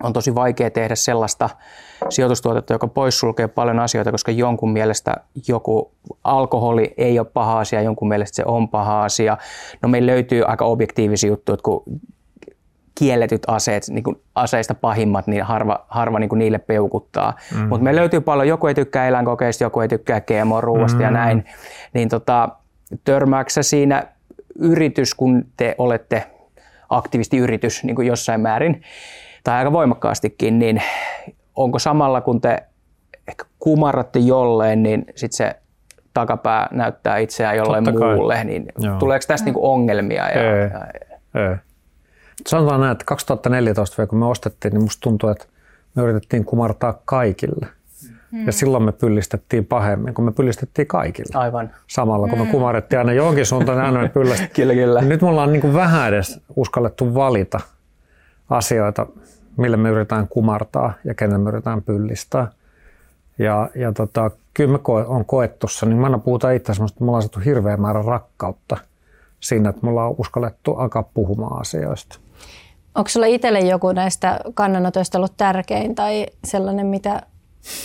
on tosi vaikea tehdä sellaista sijoitustuotetta, joka poissulkee paljon asioita, koska jonkun mielestä joku alkoholi ei ole paha asia, jonkun mielestä se on paha asia. No meillä löytyy aika objektiivisia juttuja, kun kielletyt aseet, niin kuin aseista pahimmat, niin harva, harva niin kuin niille peukuttaa. Mm. Mutta me löytyy paljon, joku ei tykkää eläinkokeista, joku ei tykkää GMO-ruuasta mm. ja näin. Niin tota, törmääksä siinä yritys, kun te olette aktivistiyritys niin kuin jossain määrin, tai aika voimakkaastikin, niin onko samalla kun te ehkä kumarratte jolleen, niin sitten se takapää näyttää itseään jolleen Totta muulle, kai. niin Joo. tuleeko tästä niin ongelmia? Ja, ei, ja, ei. Sanotaan näin, että 2014 kun me ostettiin, niin musta tuntuu, että me yritettiin kumartaa kaikille. Hmm. Ja silloin me pyllistettiin pahemmin, kun me pyllistettiin kaikille. Aivan. Samalla, kun me hmm. kumarrettiin aina johonkin suuntaan, niin aina me pyllistettiin. kyllä, kyllä. Nyt me ollaan niin kuin vähän edes uskallettu valita asioita, millä me yritetään kumartaa ja kenen me yritetään pyllistää. Ja, ja tota, kyllä me koe, on koettussa, niin mä aina puhutaan itse asiassa, että me ollaan saatu hirveä määrä rakkautta siinä, että me ollaan uskallettu alkaa puhumaan asioista. Onko sulla itselle joku näistä kannanotoista ollut tärkein tai sellainen, mitä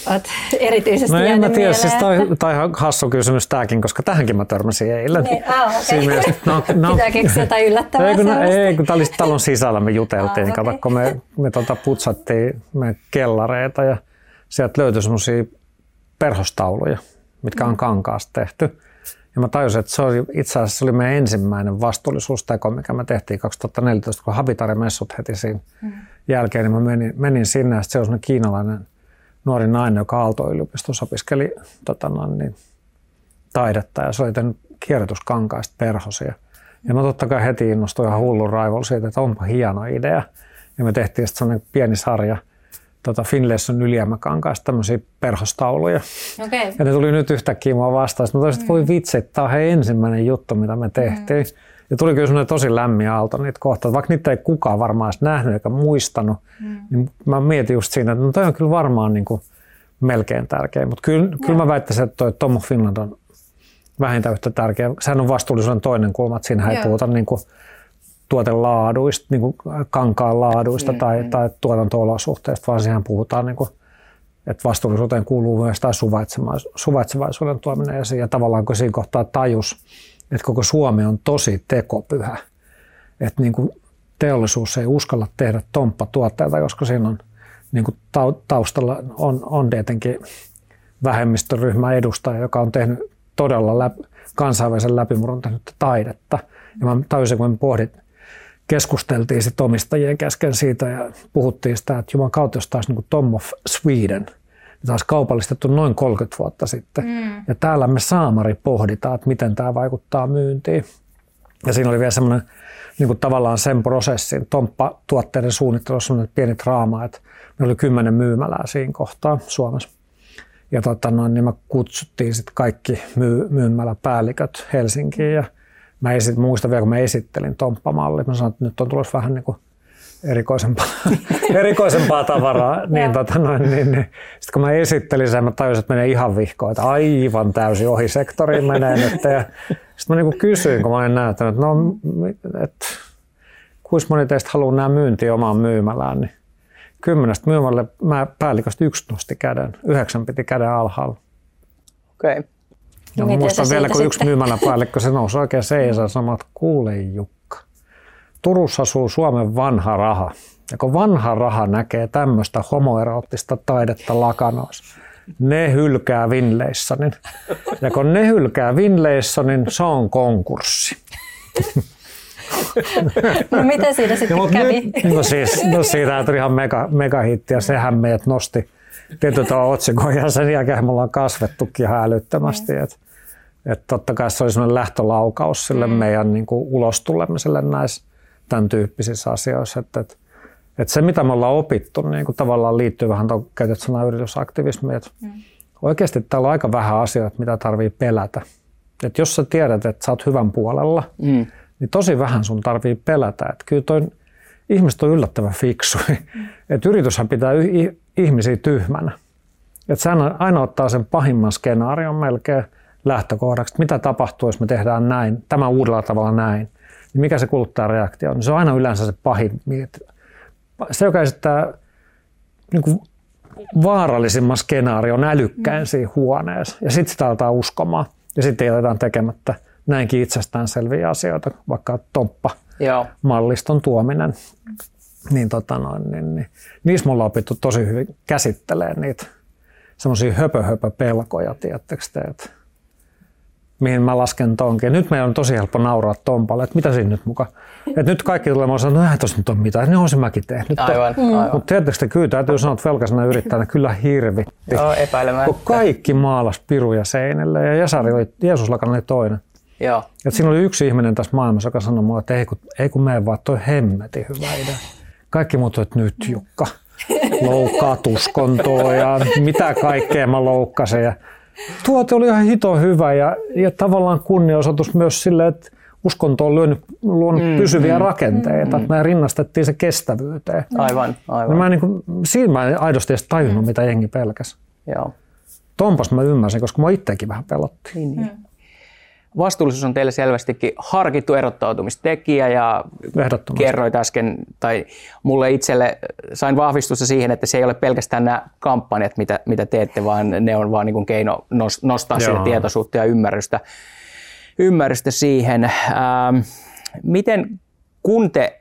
olet erityisesti no en mä tiedä, siis toi, toi on hassu kysymys tämäkin, koska tähänkin mä törmäsin eilen. Niin, ah, okay. mielessä, no, no, Pitää keksiä jotain yllättävää ei, kun, ei, kun tämä oli talon sisällä, me juteltiin, ah, okay. kun me, me tota putsattiin me kellareita ja sieltä löytyi semmoisia perhostauluja, mitkä on mm. kankaasta tehty. Ja mä tajusin, että se oli, itse asiassa se oli meidän ensimmäinen vastuullisuusteko, mikä me tehtiin 2014, kun Habitari-messut heti siinä mm. jälkeen, niin mä menin, menin sinne, ja se on sellainen kiinalainen nuori nainen, joka Aalto-yliopistossa opiskeli tota, niin, taidetta, ja se oli tehnyt kierrätyskankaista perhosia. Ja mä totta kai heti innostuin ihan hullun raivolla siitä, että onpa hieno idea. Ja me tehtiin sitten sellainen pieni sarja – tota Finlayson ylijäämäkankaasta tämmöisiä perhostauluja. Okay. Ja ne tuli nyt yhtäkkiä mua vastaan. Sitten mä toisin, että voi vitsi, että tämä on he ensimmäinen juttu, mitä me tehtiin. Mm. Ja tuli kyllä semmoinen tosi lämmin aalto niitä kohtaa. Vaikka niitä ei kukaan varmaan edes nähnyt eikä muistanut, mm. niin mä mietin just siinä, että no toi on kyllä varmaan niin kuin melkein tärkeä. Mutta kyllä, mm. kyllä mä väittäisin, että toi Tom Finland on vähintään yhtä tärkeä. Sehän on vastuullisuuden toinen kulma, että siinä ei puhuta niin kuin tuotelaaduista, niin kuin kankaan laaduista mm, tai, mm. tai tuotanto-olosuhteista, vaan siihen puhutaan, niin kuin, että vastuullisuuteen kuuluu myös tämä suvaitsevaisuuden tuominen esiin. Ja tavallaan kun siinä kohtaa tajus, että koko Suomi on tosi tekopyhä. Että niin kuin teollisuus ei uskalla tehdä tomppatuotteita, koska siinä on niin kuin taustalla on, on tietenkin vähemmistöryhmä edustaja, joka on tehnyt todella läpi, kansainvälisen läpimurron tehnyt taidetta. Ja mä tajusin, kun mä pohdin, keskusteltiin sitten omistajien kesken siitä ja puhuttiin sitä, että juman kautta jos taas niin Tom of Sweden, taas kaupallistettu noin 30 vuotta sitten. Mm. Ja täällä me saamari pohditaan, että miten tämä vaikuttaa myyntiin. Ja siinä oli vielä semmoinen niin kuin tavallaan sen prosessin, Tomppa-tuotteiden suunnittelussa semmoinen pieni draama, että me oli kymmenen myymälää siinä kohtaa Suomessa. Ja tota noin, niin me kutsuttiin sitten kaikki myy- myymäläpäälliköt Helsinkiin ja mä esit, muistan vielä, kun mä esittelin tomppamallit, mä sanoin, että nyt on tulossa vähän niin kuin erikoisempaa, erikoisempaa tavaraa. niin, tota noin, niin, niin. Sitten kun mä esittelin sen, mä tajusin, että menee ihan vihkoon, että aivan täysin ohi sektoriin menee nyt. Ja sitten mä niin kysyin, kun mä olin näyttänyt, että no, että kuinka moni teistä haluaa nämä myynti omaan myymälään, niin kymmenestä myymälle mä päälliköstä yksi nosti käden, yhdeksän piti käden alhaalla. Okei. Okay. Ja no, muistan vielä, kun yksi myymäläpäällikkö se nousi oikein seisaan sanoi, että kuule Jukka, Turussa asuu Suomen vanha raha. Ja kun vanha raha näkee tämmöistä homoeroottista taidetta lakanoissa, ne hylkää Winleissonin. Ja kun ne hylkää Winleissonin, se on konkurssi. No mitä siinä sitten no, kävi? No siis, no siitä tuli ihan mega, mega hitti ja sehän meidät nosti tietyllä otsikon ja sen jälkeen me ollaan kasvettukin ihan älyttömästi. Mm. Että et totta kai se oli sellainen lähtölaukaus sille mm. meidän niin kuin ulostulemiselle näissä tämän tyyppisissä asioissa. Että, että, että se, mitä me ollaan opittu, niin kuin tavallaan liittyy vähän tuon käytet sanaa yritysaktivismiin. Että mm. Oikeasti täällä on aika vähän asioita, mitä tarvii pelätä. Että jos sä tiedät, että sä oot hyvän puolella, mm. niin tosi vähän sun tarvii pelätä. Että kyllä toi, ihmiset on yllättävän fiksu. Mm. Että yrityshän pitää ihmisiä tyhmänä. Että se aina, aina ottaa sen pahimman skenaarion melkein lähtökohdaksi, mitä tapahtuu, jos me tehdään näin, tämä uudella tavalla näin. Niin mikä se kuluttajan reaktio on? Se on aina yleensä se pahin. Se, joka esittää niin kuin vaarallisimman skenaarion älykkäin siinä huoneessa. Ja sitten sitä aletaan uskomaan. Ja sitten jätetään tekemättä näinkin itsestäänselviä asioita, vaikka toppa malliston tuominen. Niin, tota noin, niin, niin, niissä me ollaan opittu tosi hyvin käsittelemään niitä semmoisia höpö-höpö pelkoja, tiedättekö te, että mihin mä lasken tonkin. Nyt meidän on tosi helppo nauraa Tompalle, että mitä siinä nyt muka. Että nyt kaikki tulee, mä sanon, että no tuossa nyt on mitään, niin on se mäkin tehnyt. Aivan, mm. aivan. Mutta tiedättekö te, kyllä täytyy sanoa, että velkaisena yrittäjänä kyllä hirvitti. Joo, epäilemättä. Kun kaikki maalas piruja seinille ja Jesari oli, Jeesus Lakan oli toinen. Joo. Et siinä oli yksi ihminen tässä maailmassa, joka sanoi mulle, että ei kun, ei kun mene vaan, toi hemmeti hyvä idea. Kaikki muut että nyt Jukka, loukkaat uskontoa ja mitä kaikkea mä loukkasin. Ja tuote oli ihan hito hyvä ja, ja tavallaan kunnianosoitus myös sille, että uskonto on lyönyt, luonut mm, pysyviä mm, rakenteita. Mm, me rinnastettiin se kestävyyteen. Aivan, aivan. mä niin kuin, siinä mä en aidosti edes tajunnut, mitä jengi pelkäsi. Joo. Tompas mä ymmärsin, koska mä itsekin vähän pelotti. Niin, niin. Mm vastuullisuus on teille selvästikin harkittu erottautumistekijä ja kerroit äsken, tai mulle itselle sain vahvistusta siihen, että se ei ole pelkästään nämä kampanjat, mitä, mitä teette, vaan ne on vaan niin keino nostaa sitä tietoisuutta ja ymmärrystä, ymmärrystä siihen. Ähm, miten kun te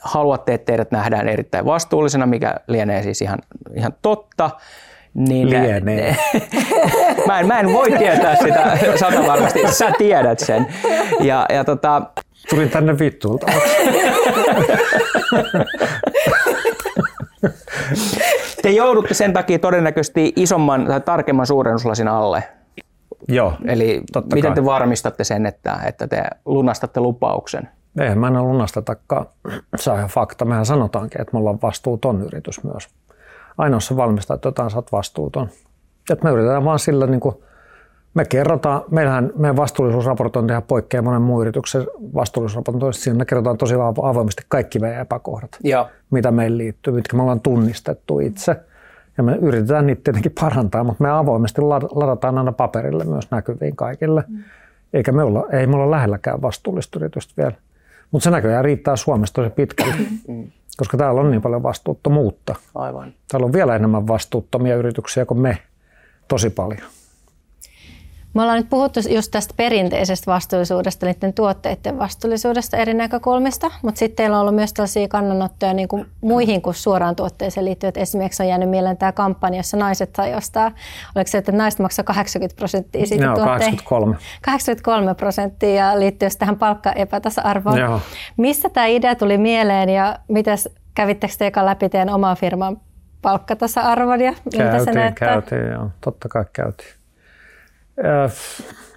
haluatte, että teidät nähdään erittäin vastuullisena, mikä lienee siis ihan, ihan totta, niin Lienee. mä, en, mä en voi tietää sitä sata varmasti, sä tiedät sen. Ja, ja tota... Tulin tänne vittuulta. Te joudutte sen takia todennäköisesti isomman tai tarkemman suurennuslasin alle. Joo, Eli totta miten kai. te varmistatte sen, että, että te lunastatte lupauksen? Ei, mä en lunastetakaan. Se on ihan fakta. Mehän sanotaankin, että me ollaan vastuuton yritys myös ainoassa valmistaa, että jotain sä oot vastuuton. Et me yritetään vaan sillä, niin kuin, me kerrotaan, meillähän meidän vastuullisuusraportointi poikkeaa monen muun yrityksen vastuullisuusraportointista. Siinä me kerrotaan tosi avoimesti kaikki meidän epäkohdat, ja. mitä meille liittyy, mitkä me ollaan tunnistettu itse. Ja me yritetään niitä tietenkin parantaa, mutta me avoimesti ladataan aina paperille myös näkyviin kaikille. Mm. Eikä me olla, ei me olla lähelläkään vastuullista yritystä vielä. Mutta se näköjään riittää Suomessa tosi pitkälle. Mm koska täällä on niin paljon vastuuttomuutta. Aivan. Täällä on vielä enemmän vastuuttomia yrityksiä kuin me, tosi paljon. Me ollaan nyt puhuttu just tästä perinteisestä vastuullisuudesta, niiden tuotteiden vastuullisuudesta eri näkökulmista, mutta sitten teillä on ollut myös tällaisia kannanottoja niin kuin muihin kuin suoraan tuotteeseen liittyen. Esimerkiksi on jäänyt mieleen tämä kampanja, jossa naiset sai ostaa, oliko se, että naiset maksaa 80 prosenttia siitä Joo, 83. 83 prosenttia ja liittyy tähän palkkaepätasa-arvoon. Joo. Mistä tämä idea tuli mieleen ja mitäs, kävittekö te eka läpi teidän oman firman palkkatasa-arvon ja käytiin, käytiin, joo. Totta kai käytiin.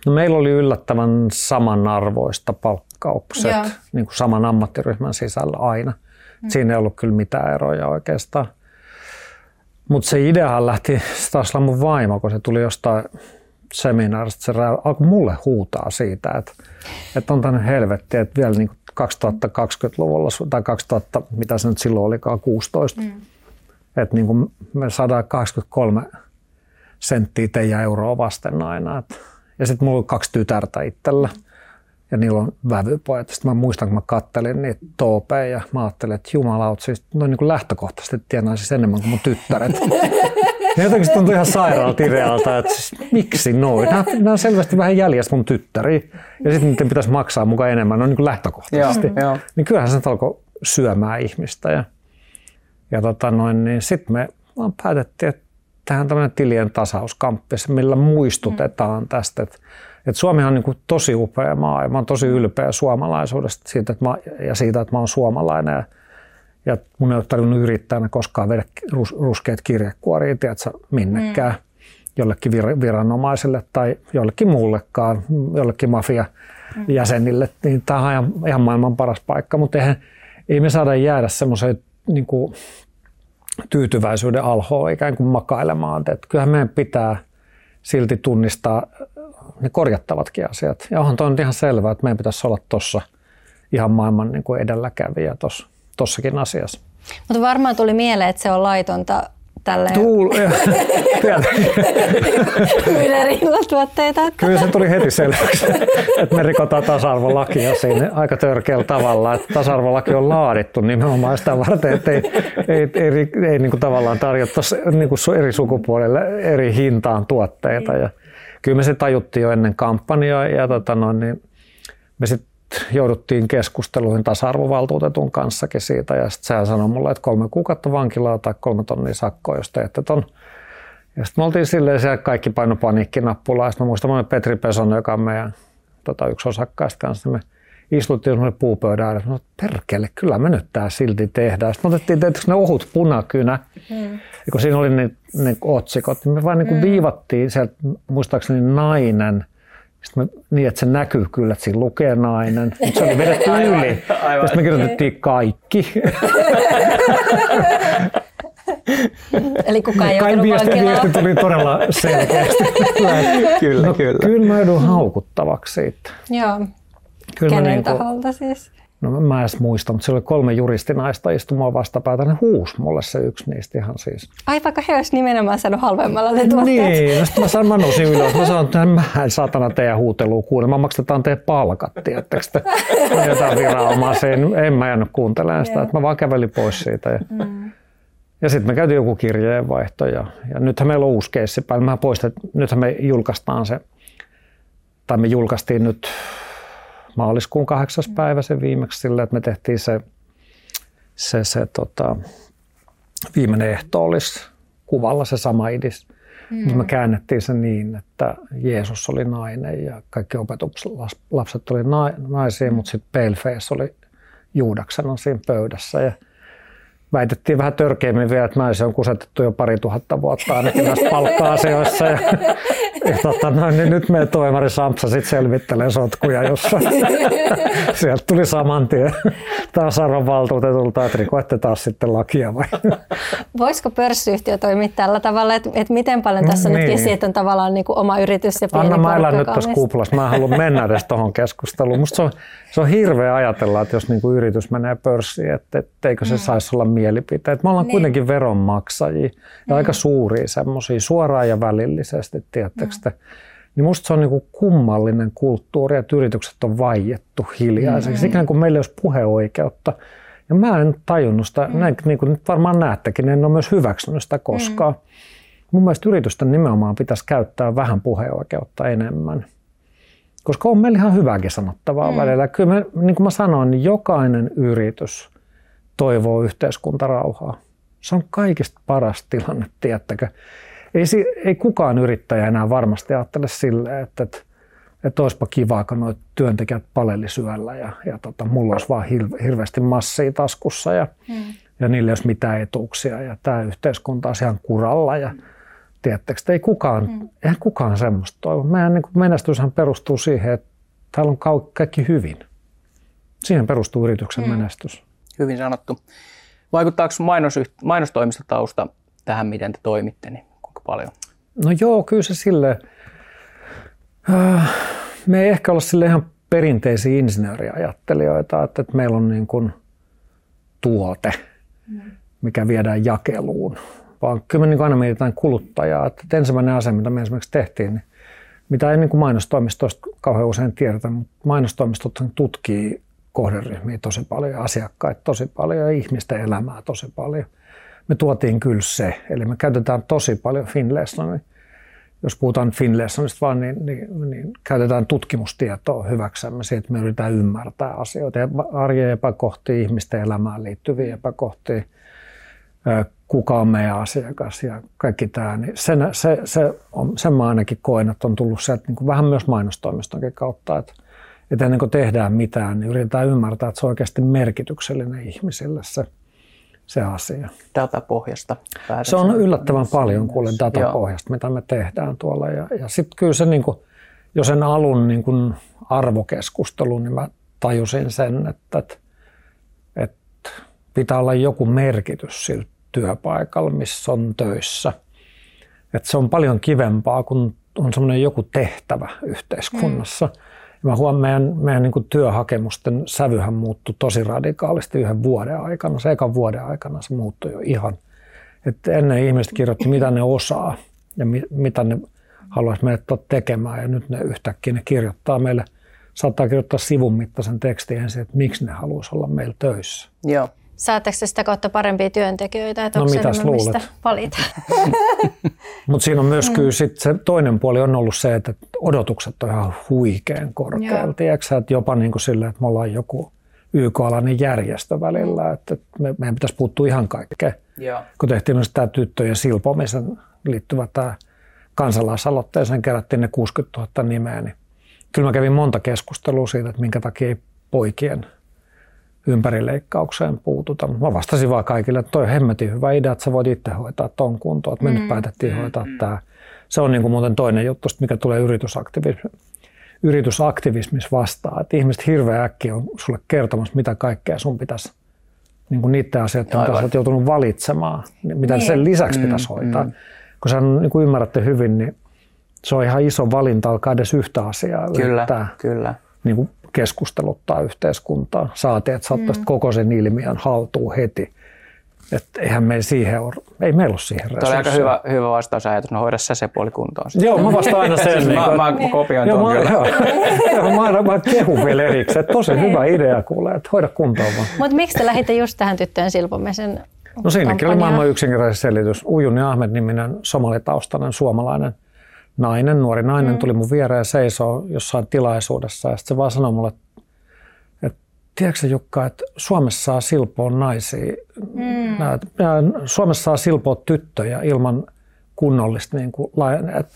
No meillä oli yllättävän samanarvoista palkkaukset niin kuin saman ammattiryhmän sisällä aina. Mm. Siinä ei ollut kyllä mitään eroja oikeastaan. Mutta se ideahan lähti, se taas mun vaimo, kun se tuli jostain seminaarista, se alkoi mulle huutaa siitä, että, että on tänne helvetti, että vielä niin 2020-luvulla tai 2000, mitä se nyt silloin olikaan, 16, mm. että niin me 183 senttiä teidän euroa vasten aina. Et, ja sitten mulla on kaksi tytärtä itsellä ja niillä on vävypojat. Sitten mä muistan, kun mä kattelin niitä toopeja ja mä ajattelin, että jumalaut, siis noin niin kuin lähtökohtaisesti tienaa siis enemmän kuin mun tyttäret. Ja jotenkin se tuntui ihan sairaalta idealta, että siis, miksi noin? Nämä, nämä on selvästi vähän jäljessä mun tyttäri. Ja sitten niiden pitäisi maksaa mukaan enemmän, no niin kuin lähtökohtaisesti. Joo, joo. Niin kyllähän se alkoi syömään ihmistä. Ja, ja tota noin, niin sitten me vaan päätettiin, että tähän tämmöinen tilien tasauskamppi, millä muistutetaan mm. tästä, että, että Suomi on niin kuin tosi upea maa ja mä oon tosi ylpeä suomalaisuudesta siitä, että mä, ja siitä, että mä oon suomalainen ja, ja mun ei ole tarvinnut yrittää koskaan vedä rus, ruskeat kirjekuoria, tiedätkö, minnekään mm. jollekin vir, viranomaiselle tai jollekin muullekaan, jollekin mafia mm. jäsenille, niin tämä on ihan, ihan maailman paras paikka, mutta eihän, ei me saada jäädä semmoiseen niin kuin tyytyväisyyden alhoa ikään kuin makailemaan. Että kyllähän meidän pitää silti tunnistaa ne korjattavatkin asiat. Ja onhan toi ihan selvää, että meidän pitäisi olla tuossa ihan maailman niin kuin edelläkävijä tuossakin asiassa. Mutta varmaan tuli mieleen, että se on laitonta tälle Tuul, myydä rillatuotteita. Kyllä se tuli heti selväksi, että me rikotaan tasa-arvolakia siinä aika törkeällä tavalla. Että tasa-arvolaki on laadittu nimenomaan sitä varten, että ei, ei, ei, ei, ei niin kuin tavallaan tarjottaisi niin kuin eri sukupuolille eri hintaan tuotteita. Ja kyllä me se tajuttiin jo ennen kampanjaa ja tota noin, niin me sitten jouduttiin keskusteluihin tasa-arvovaltuutetun kanssakin siitä ja sitten sehän sanoi mulle, että kolme kuukautta vankilaa tai kolme tonnia sakkoa, jos teette ton. Ja sitten me oltiin silleen siellä kaikki paino paniikkinappulaa. Sitten mä muistan, että Petri Peson, joka on meidän tota, yksi osakkaista kanssa, me istuttiin semmoinen puupöydän ääressä. No perkele, kyllä me nyt tää silti tehdään. Sitten me otettiin tietysti ne ohut punakynä. Mm. Ja kun siinä oli ne, ne otsikot, niin me vaan niin kuin mm. viivattiin sieltä, muistaakseni nainen – sitten me, niin, että se näkyy kyllä, että siinä lukee nainen, mutta se oli vedetty yli. Ja sitten me kirjoitettiin kaikki. Eli kukaan ei Kai viesti, viesti tuli todella selkeästi. kyllä, no, kyllä. Kyllä mä joudun haukuttavaksi siitä. Joo. Kyllä Kenen niin taholta siis? No mä en muista, mutta siellä oli kolme juristinaista istumaan vastapäätä. Ne huus mulle se yksi niistä ihan siis. Ai vaikka he olisivat nimenomaan saanut halvemmalla ne tuotteet. Niin, no sitten mä, sanon, mä nousin ylös. Mä sanoin, että mä en saatana teidän huutelua kuule. Mä maksetaan teidän palkat, tiedättekö te? Jotain viranomaisia. En mä jäänyt kuuntelemaan sitä, että mä vaan kävelin pois siitä. Ja, mm. ja sitten me käytiin joku kirjeenvaihto ja, ja nythän meillä on uusi keissi päällä. Mä poistin, että nythän me julkaistaan se, tai me julkaistiin nyt maaliskuun kahdeksas päivä se viimeksi sillä, että me tehtiin se, se, se tota, viimeinen ehto olisi kuvalla se sama idis. Mm. Me käännettiin se niin, että Jeesus oli nainen ja kaikki opetuslapset oli naisia, mutta sitten Paleface oli juudaksena siinä pöydässä. Ja väitettiin vähän törkeimmin vielä, että naisia on kusetettu jo pari tuhatta vuotta ainakin näissä palkka-asioissa. Ja, ja tota, no, niin nyt me toimari Sampsa sitten selvittelee sotkuja, jossa sieltä tuli saman tien taas arvon valtuutetulta, että rikoitte taas sitten lakia vai? Voisiko pörssiyhtiö toimia tällä tavalla, että, että miten paljon tässä niin. nyt että on tavallaan niin kuin oma yritys ja pieni Anna mä elän nyt tässä kuplassa, mä en halua mennä edes tuohon keskusteluun. Musta se on, se on hirveä ajatella, että jos niin kuin yritys menee pörssiin, että, etteikö se mm. saisi olla mielipiteet. Me ollaan niin. kuitenkin veronmaksajia ja mm. aika suuria semmoisia suoraan ja välillisesti, tiedättekö mm. Niin musta se on niin kummallinen kulttuuri, että yritykset on vaiettu hiljaiseksi, mm. ikään kuin meillä olisi puheoikeutta. Ja mä en tajunnut sitä, mm. näin, niin kuin nyt varmaan näettekin, en ole myös hyväksynyt sitä koskaan. Mm. Mun mielestä yritysten nimenomaan pitäisi käyttää vähän puheoikeutta enemmän. Koska on meillä ihan hyväkin sanottavaa mm. välillä. Kyllä me, niin kuin mä sanoin, niin jokainen yritys toivoo yhteiskuntarauhaa. Se on kaikista paras tilanne, tiettäkö. Ei, ei kukaan yrittäjä enää varmasti ajattele silleen, että, että, että olisipa kiva, kun nuo työntekijät paleli syöllä ja, ja tota, mulla olisi vaan hirveästi massia taskussa ja, mm. ja niillä ei olisi mitään etuuksia ja tämä yhteiskunta on ihan kuralla ja tiedättekö, ei kukaan, mm. eihän kukaan semmoista toivo. Meidän niin menestyshän perustuu siihen, että täällä on kaikki hyvin. Siihen perustuu yrityksen mm. menestys. Hyvin sanottu. Vaikuttaako mainos, mainostoimistotausta tähän, miten te toimitte, niin kuinka paljon? No joo, kyllä se sille. Äh, me ei ehkä olla sille ihan perinteisiä insinööriajattelijoita, että, että meillä on niin kuin tuote, mikä viedään jakeluun, vaan kyllä me niin aina mietitään kuluttajaa. Että ensimmäinen asia, mitä me esimerkiksi tehtiin, niin mitä ei niin kuin mainostoimistoista kauhean usein tiedetä, mutta mainostoimistot tutkii kohderyhmiä tosi paljon, asiakkaita tosi paljon ja ihmisten elämää tosi paljon. Me tuotiin kyllä se, eli me käytetään tosi paljon Finlaysonia. Jos puhutaan Finlaysonista vaan, niin, niin, niin käytetään tutkimustietoa hyväksemme siitä, että me yritetään ymmärtää asioita, arjen epäkohtia, ihmisten elämään liittyviä epäkohtia, kuka on meidän asiakas ja kaikki tämä, niin sen, se, se on, sen mä ainakin koen, että on tullut sieltä niin kuin vähän myös mainostoimistonkin kautta, että, että ennen kuin tehdään mitään, niin yritetään ymmärtää, että se on oikeasti merkityksellinen ihmisille se, se asia. Datapohjasta. Se on yllättävän paljon kuule datapohjasta, Joo. mitä me tehdään tuolla. Ja, ja sitten kyllä se, niin kuin, jo sen alun niin kuin arvokeskustelun, niin mä tajusin sen, että, että, että pitää olla joku merkitys sillä työpaikalla, missä on töissä. Että se on paljon kivempaa, kun on semmoinen joku tehtävä yhteiskunnassa. Mm. Mä huomaan, meidän, meidän niin kuin työhakemusten sävyhän muuttui tosi radikaalisti yhden vuoden aikana. Se ekan vuoden aikana se muuttui jo ihan. että ennen ihmiset kirjoitti, mitä ne osaa ja mi, mitä ne haluaisi meidät tekemään. Ja nyt ne yhtäkkiä ne kirjoittaa meille, saattaa kirjoittaa sivun mittaisen tekstin ensin, että miksi ne haluaisi olla meillä töissä. Joo. Saatteko sitä kautta parempia työntekijöitä, että no, onko luulet? mistä valita? Mutta siinä on myös kyllä sit se toinen puoli on ollut se, että odotukset on ihan huikean korkealla. Tiedätkö että jopa niin kuin sillä, että me ollaan joku YK-alainen järjestö välillä, mm. että me, meidän pitäisi puuttua ihan kaikkeen. Joo. Kun tehtiin myös tämä tyttöjen silpomisen liittyvä tämä kansalaisaloitteeseen, kerättiin ne 60 000 nimeä, niin kyllä mä kävin monta keskustelua siitä, että minkä takia ei poikien ympärileikkaukseen puututa. Mä vastasin vaan kaikille, että toi hemmetin hyvä idea, että sä voit itse hoitaa ton kuntoon, että me mm. nyt päätettiin mm. hoitaa mm. tämä. Se on niin kuin muuten toinen juttu, mikä tulee yritysaktivismi, yritysaktivismissa vastaan, että ihmiset hirveän äkkiä on sulle kertomassa, mitä kaikkea sun pitäisi niin kuin niiden asioiden, mitä sä oot joutunut valitsemaan, mitä niin. sen lisäksi mm, pitäisi hoitaa. Mm. Kun sä niin kuin ymmärrätte hyvin, niin se on ihan iso valinta alkaa edes yhtä asiaa. Kyllä, kyllä. Niin kuin keskusteluttaa yhteiskuntaa. Saati, että saattaisi mm. koko sen ilmiön haltuun heti. Että eihän me siihen ole, ei meillä ole siihen Tuo oli aika hyvä, hyvä vastausajatus, no hoida sä se puoli kuntoon. Joo, mä vastaan aina sen. siis mä, mä, mä kopioin tuon kyllä. Joo, joo, mä, mä kehun vielä erikseen, tosi hyvä idea kuule, että hoida kuntoon vaan. Mutta miksi te lähditte just tähän tyttöjen silpomisen No siinäkin oli maailman yksinkertainen selitys. Ujuni Ahmed-niminen somalitaustainen suomalainen nainen, nuori nainen mm. tuli mun viereen ja seisoo jossain tilaisuudessa ja sitten se vaan sanoi mulle, että tiedätkö Jukka, että Suomessa saa silpoa naisia, mm. Suomessa saa silpoa tyttöjä ilman kunnollista niin kuin,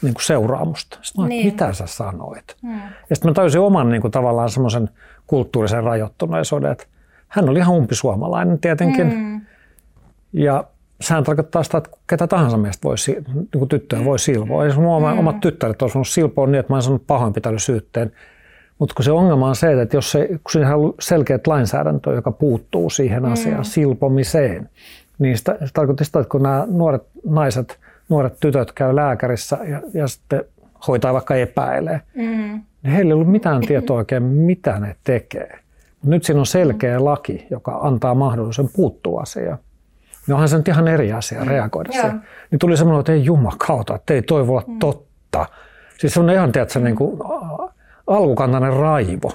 niin kuin seuraamusta. Sitten mä niin. mitä sä sanoit? Mm. Ja sitten mä tajusin oman niin kuin, tavallaan semmoisen kulttuurisen rajoittuneisuuden, että hän oli ihan umpisuomalainen tietenkin. Mm. Ja sehän tarkoittaa sitä, että ketä tahansa meistä voi, niin kuin tyttöä voi silvoa. Jos mulla mm. omat tyttäret olisi voinut silpoa niin, että mä olen saanut pahoinpitälysyytteen. Mutta kun se ongelma on se, että jos se, kun siinä on selkeät lainsäädäntö, joka puuttuu siihen mm. asiaan, silpomiseen, niin sitä, se tarkoittaa sitä, että kun nämä nuoret naiset, nuoret tytöt käy lääkärissä ja, ja sitten hoitaa vaikka epäilee, mm. niin heillä ei ollut mitään tietoa oikein, mitä ne tekee. Nyt siinä on selkeä laki, joka antaa mahdollisuuden puuttua asiaan niin onhan se nyt ihan eri asia reagoida mm. siihen. Niin tuli semmoinen, että ei jumakauta, että ei toi voi olla mm. totta. Siis semmoinen ihan, tiedätkö, niin kuin alkukantainen raivo.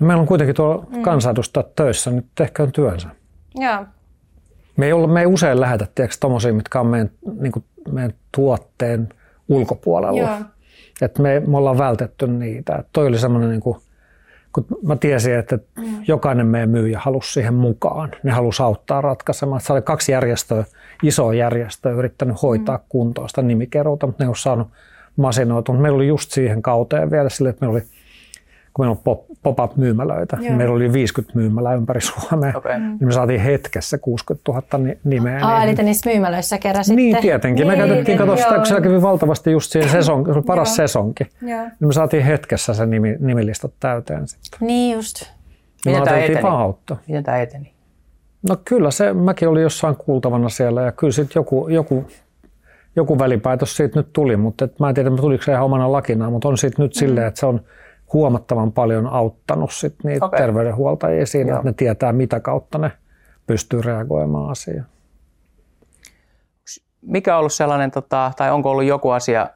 Meillä on kuitenkin tuolla mm. kansanedustajat töissä, nyt tehköön työnsä. Joo. Me ei, olla, me ei usein lähetä, tommosia, mitkä on meidän, niin kuin, meidän tuotteen ulkopuolella. Joo. Et me, me ollaan vältetty niitä. Et toi oli semmoinen niin kuin, kun mä tiesin, että mm. jokainen meidän myyjä halusi siihen mukaan. Ne halusi auttaa ratkaisemaan. Se oli kaksi järjestöä, isoa järjestöä, yrittänyt hoitaa mm. kuntoon sitä nimikeruuta, mutta ne ei ole saanut masinoitua. Meillä oli just siihen kauteen vielä sille, että meillä oli kun meillä on pop-up-myymälöitä, niin meillä oli 50 myymälää ympäri Suomea, okay. niin me saatiin hetkessä 60 000 nimeä. Ah, eli te niissä myymälöissä keräsitte? Niin, tietenkin. Niin, me käytettiin, kato sitä, kun siellä kävi valtavasti just siihen sesonki, se oli paras joo. sesonki, joo. niin me saatiin hetkessä se nimi, nimilistat täyteen sitten. Niin just. Miten tämä eteni? Vahautta. Miten tämä eteni? No kyllä se, mäkin olin jossain kuultavana siellä ja kyllä sitten joku, joku joku välipäätös siitä nyt tuli, mutta et mä en tiedä, tuliko se ihan omana lakina, mutta on siitä nyt mm. silleen, että se on huomattavan paljon auttanut sit niitä okay. terveydenhuoltajia siinä, Joo. että ne tietää, mitä kautta ne pystyy reagoimaan asiaan. Mikä on ollut sellainen, tota, tai onko ollut joku asia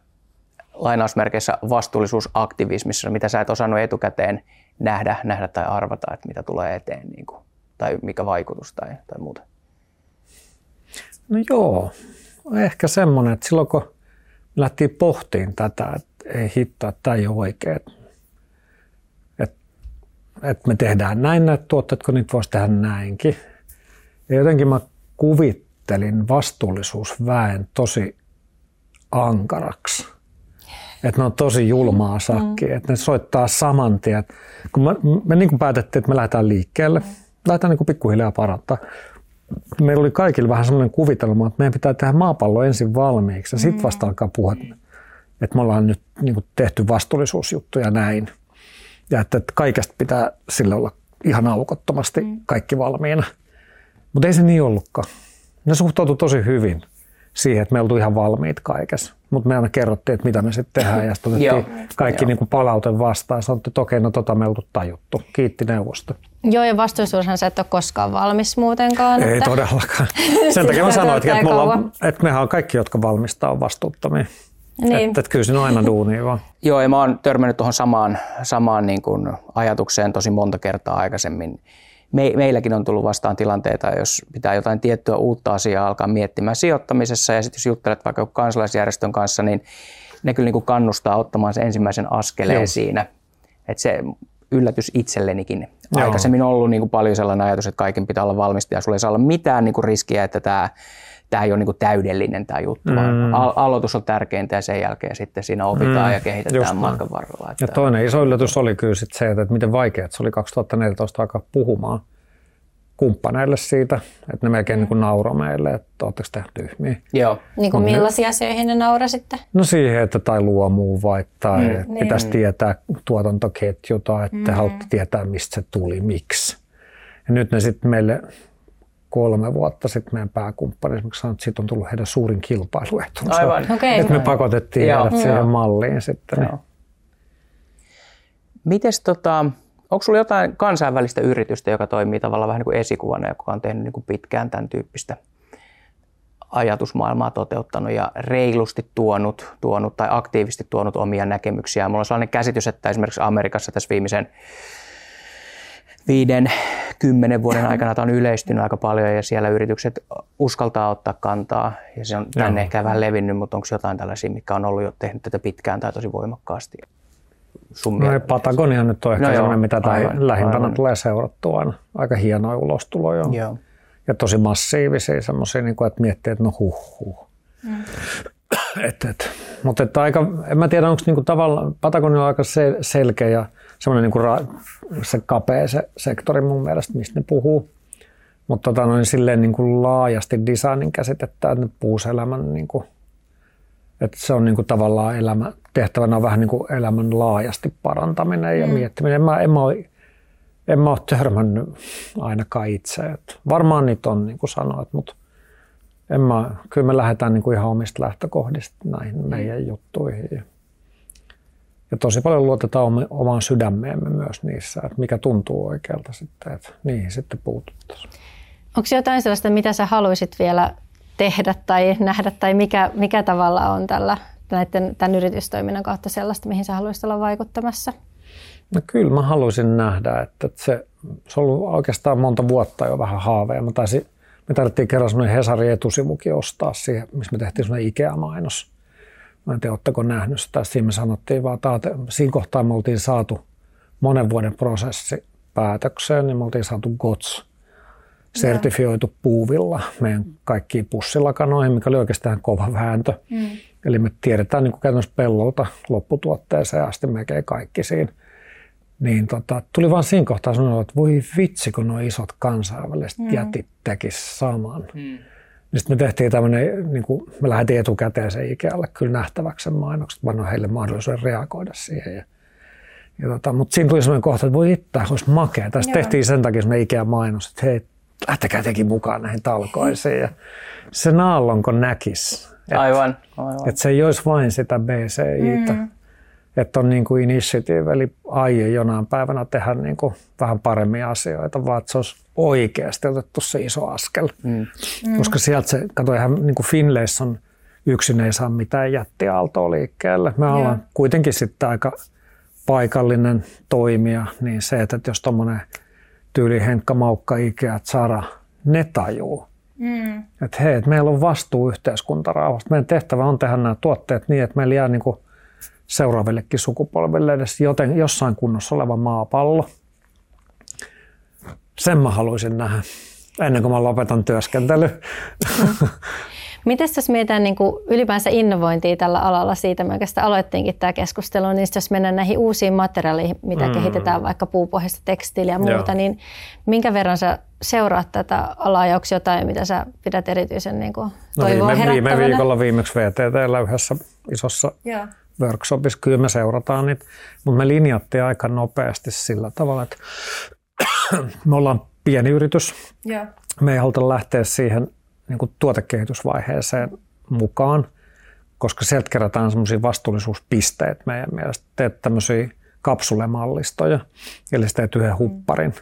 lainausmerkeissä vastuullisuusaktivismissa, mitä sä et osannut etukäteen nähdä, nähdä tai arvata, että mitä tulee eteen, niin kuin, tai mikä vaikutus tai, tai muuta? No joo, ehkä semmoinen, että silloin kun lähtiin pohtiin tätä, että ei hittoa, että tämä ei ole oikein, että me tehdään näin näitä tuotteet, kun niitä voisi tehdä näinkin. Ja jotenkin mä kuvittelin, vastuullisuusväen tosi ankaraksi. Että ne on tosi julmaa sakki, mm. että ne soittaa saman tien. Kun me, me niin kuin päätettiin, että me lähdetään liikkeelle, lähdetään niin kuin pikkuhiljaa parantaa. Meillä oli kaikilla vähän sellainen kuvitelma, että meidän pitää tehdä maapallo ensin valmiiksi ja sitten mm. vasta alkaa puhua, että me ollaan nyt niin kuin tehty vastuullisuusjuttuja näin. Ja että, että kaikesta pitää sillä olla ihan aukottomasti mm. kaikki valmiina. Mutta ei se niin ollutkaan. Ne suhtautuivat tosi hyvin siihen, että me oltu ihan valmiit kaikessa. Mutta me aina kerrottiin, että mitä me sitten tehdään ja sitten otettiin kaikki niin palaute vastaan. Sanottiin, että okei, no tota me oltu tajuttu. Kiitti neuvosto. Joo, ja vastuullisuushan sä et ole koskaan valmis muutenkaan. Ei että... todellakaan. Sen takia mä sanoin, että, me ollaan, että mehän on kaikki, jotka valmistaa, on vastuuttomia. Niin. Että, että kyllä siinä on aina duunia vaan. Joo, ja mä oon törmännyt tuohon samaan, samaan niin kuin ajatukseen tosi monta kertaa aikaisemmin me, meilläkin on tullut vastaan tilanteita, jos pitää jotain tiettyä uutta asiaa alkaa miettimään sijoittamisessa ja sitten jos juttelet vaikka kansalaisjärjestön kanssa, niin ne kyllä niin kuin kannustaa ottamaan sen ensimmäisen askeleen Joo. siinä. Että se yllätys itsellenikin. Joo. Aikaisemmin on ollut niin kuin paljon sellainen ajatus, että kaiken pitää olla valmista ja sulla ei saa olla mitään niin kuin riskiä, että tämä tämä ei ole niin täydellinen tämä juttu, mm. vaan al- aloitus on tärkeintä ja sen jälkeen sitten siinä opitaan mm. ja kehitetään Just matkan varrella. Että... Ja toinen iso yllätys oli kyllä sit se, että miten vaikeaa se oli 2014 alkaa puhumaan kumppaneille siitä, että ne melkein mm. niin nauroi meille, että oletteko te tyhmiä. Joo. Niin kuin millaisia asioihin ne naura sitten? No siihen, että tai luomuu vai tai mm, niin. pitäisi tietää tuotantoketju tai että mm. haluatte tietää, mistä se tuli, miksi. Ja nyt ne sitten meille kolme vuotta sitten meidän pääkumppani esimerkiksi sanoi, että siitä on tullut heidän suurin kilpailuetunsa. Aivan. Okay. Että me pakotettiin Joo. heidät siihen malliin sitten. Joo. Mites tota, onko sulla jotain kansainvälistä yritystä, joka toimii tavallaan vähän niin kuin esikuvana, joka on tehnyt niin kuin pitkään tämän tyyppistä ajatusmaailmaa toteuttanut ja reilusti tuonut, tuonut tai aktiivisesti tuonut omia näkemyksiä. Mulla on sellainen käsitys, että esimerkiksi Amerikassa tässä viimeisen viiden, kymmenen vuoden aikana tämä on yleistynyt aika paljon ja siellä yritykset uskaltaa ottaa kantaa ja se on tänne Joo. ehkä vähän levinnyt, mutta onko jotain tällaisia, mikä on ollut jo tehnyt tätä pitkään tai tosi voimakkaasti? Sun no Patagonia nyt on ehkä no sellainen, mitä aivan, lähimpänä aivan. tulee seurattua aina. Aika hienoja ulostuloja Joo. Ja tosi massiivisia semmoisia, niin että miettii, että no huh huh. Mm. Et, et. Mutta että aika, en mä tiedä, onko niinku tavallaan, Patagonia on aika se, selkeä ja semmoinen ra, se kapea se sektori mun mielestä, mistä ne puhuu. Mutta tota, noin silleen niinku laajasti designin käsitettä, että ne puuselämän, niinku, että se on niinku tavallaan elämä, tehtävänä on vähän niinku elämän laajasti parantaminen ja mm. miettiminen. En mä, en, mä ole, en mä ole törmännyt ainakaan itse. Et varmaan niitä on, niin kuin sanoit, mutta en mä, kyllä me lähdetään niin kuin ihan omista lähtökohdista näihin mm. meidän juttuihin. Ja, tosi paljon luotetaan omaan sydämeemme myös niissä, että mikä tuntuu oikealta sitten, että niihin sitten puututtaisiin. Onko jotain sellaista, mitä sä haluaisit vielä tehdä tai nähdä, tai mikä, mikä tavalla on tällä, näiden, tämän yritystoiminnan kautta sellaista, mihin sä haluaisit olla vaikuttamassa? No kyllä mä haluaisin nähdä, että se, se on ollut oikeastaan monta vuotta jo vähän haavea. Mä taisin me tarvittiin kerran semmoinen Hesarin etusivukin ostaa siihen, missä me tehtiin semmoinen Ikea-mainos. Mä en tiedä, oletteko nähnyt sitä. Siinä me sanottiin vaan, että siinä kohtaa me oltiin saatu monen vuoden prosessi päätökseen, niin me oltiin saatu GOTS, sertifioitu puuvilla meidän kaikkiin pussilakanoihin, mikä oli oikeastaan kova vääntö. Mm. Eli me tiedetään niin kuin käytännössä pellolta lopputuotteeseen asti melkein kaikki siinä niin tota, tuli vaan siinä kohtaa sanoa, että voi vitsi, kun nuo isot kansainväliset mm. jätit tekis saman. Mm. Niin sitten me tehtiin tämmöinen, niin kuin me lähdettiin etukäteen se Ikealle kyllä nähtäväksi sen mainokset, vaan heille mahdollisuuden reagoida siihen. Ja, ja tota, mutta siinä tuli sellainen kohta, että voi itse, olisi makea. Tästä tehtiin sen takia semmoinen Ikea-mainos, että hei, lähtekää tekin mukaan näihin talkoisiin. Ja se naallonko näkisi. Aivan, aivan. Että se ei olisi vain sitä BCItä. Mm että on niin kuin initiative, eli aie jonain päivänä tehdä niin kuin vähän paremmin asioita, vaan että se olisi oikeasti otettu se iso askel. Mm. mm. Koska sieltä se, kato ihan niin kuin on yksin ei saa mitään jättiaaltoa liikkeelle. Me yeah. ollaan kuitenkin sitten aika paikallinen toimija, niin se, että jos tuommoinen tyyli Henkka Maukka, Ikea, Zara, ne tajuu, mm. että hei, että meillä on vastuu yhteiskuntarauhasta. Meidän tehtävä on tehdä nämä tuotteet niin, että meillä jää niin kuin – seuraavillekin sukupolville edes joten, jossain kunnossa oleva maapallo. Sen mä haluaisin nähdä. ennen kuin mä lopetan työskentely. Miten jos mietitään niin kuin ylipäänsä innovointia tällä alalla, siitä me oikeastaan aloittiinkin tämä keskustelu, niin jos mennään näihin uusiin materiaaleihin, mitä mm. kehitetään, vaikka puupohjaista tekstiiliä ja muuta, Joo. niin minkä verran sä seuraat tätä alaa ja onko jotain, mitä sä pidät erityisen niin kuin no viime, viime viikolla viimeksi VTTllä yhdessä isossa Joo. Workshopissa, kyllä me seurataan niitä, mutta me linjattiin aika nopeasti sillä tavalla, että me ollaan pieni yritys, Joo. me ei haluta lähteä siihen niin kuin tuotekehitysvaiheeseen mukaan, koska sieltä kerätään semmoisia vastuullisuuspisteitä meidän mielestä. Teet tämmöisiä kapsulemallistoja, eli sä teet yhden hupparin,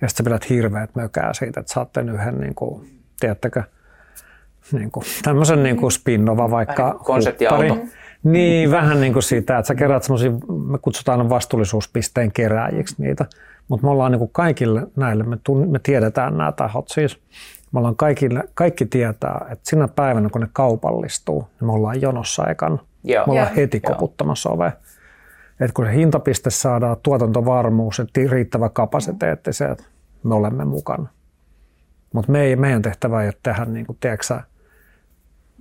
ja sitten sä pidät hirveät mökää siitä, että saatte yhden, niin kuin, tiedättekö, niin kuin, tämmöisen niin kuin spinnova vaikka huppari. Niin, vähän niin kuin sitä, että sä kerät semmoisia, me kutsutaan vastuullisuuspisteen kerääjiksi niitä, mutta me ollaan niin kuin kaikille näille, me, tunn, me tiedetään nämä tahot siis, me ollaan kaikille, kaikki tietää, että sinä päivänä, kun ne kaupallistuu, niin me ollaan jonossa ekan. Joo. Me ollaan heti koputtamassa ove. Että kun se hintapiste saadaan, tuotantovarmuus ja riittävä kapasiteetti, se, että me olemme mukana. Mutta me meidän tehtävä ei ole tehdä, niin kuin, tiedätkö,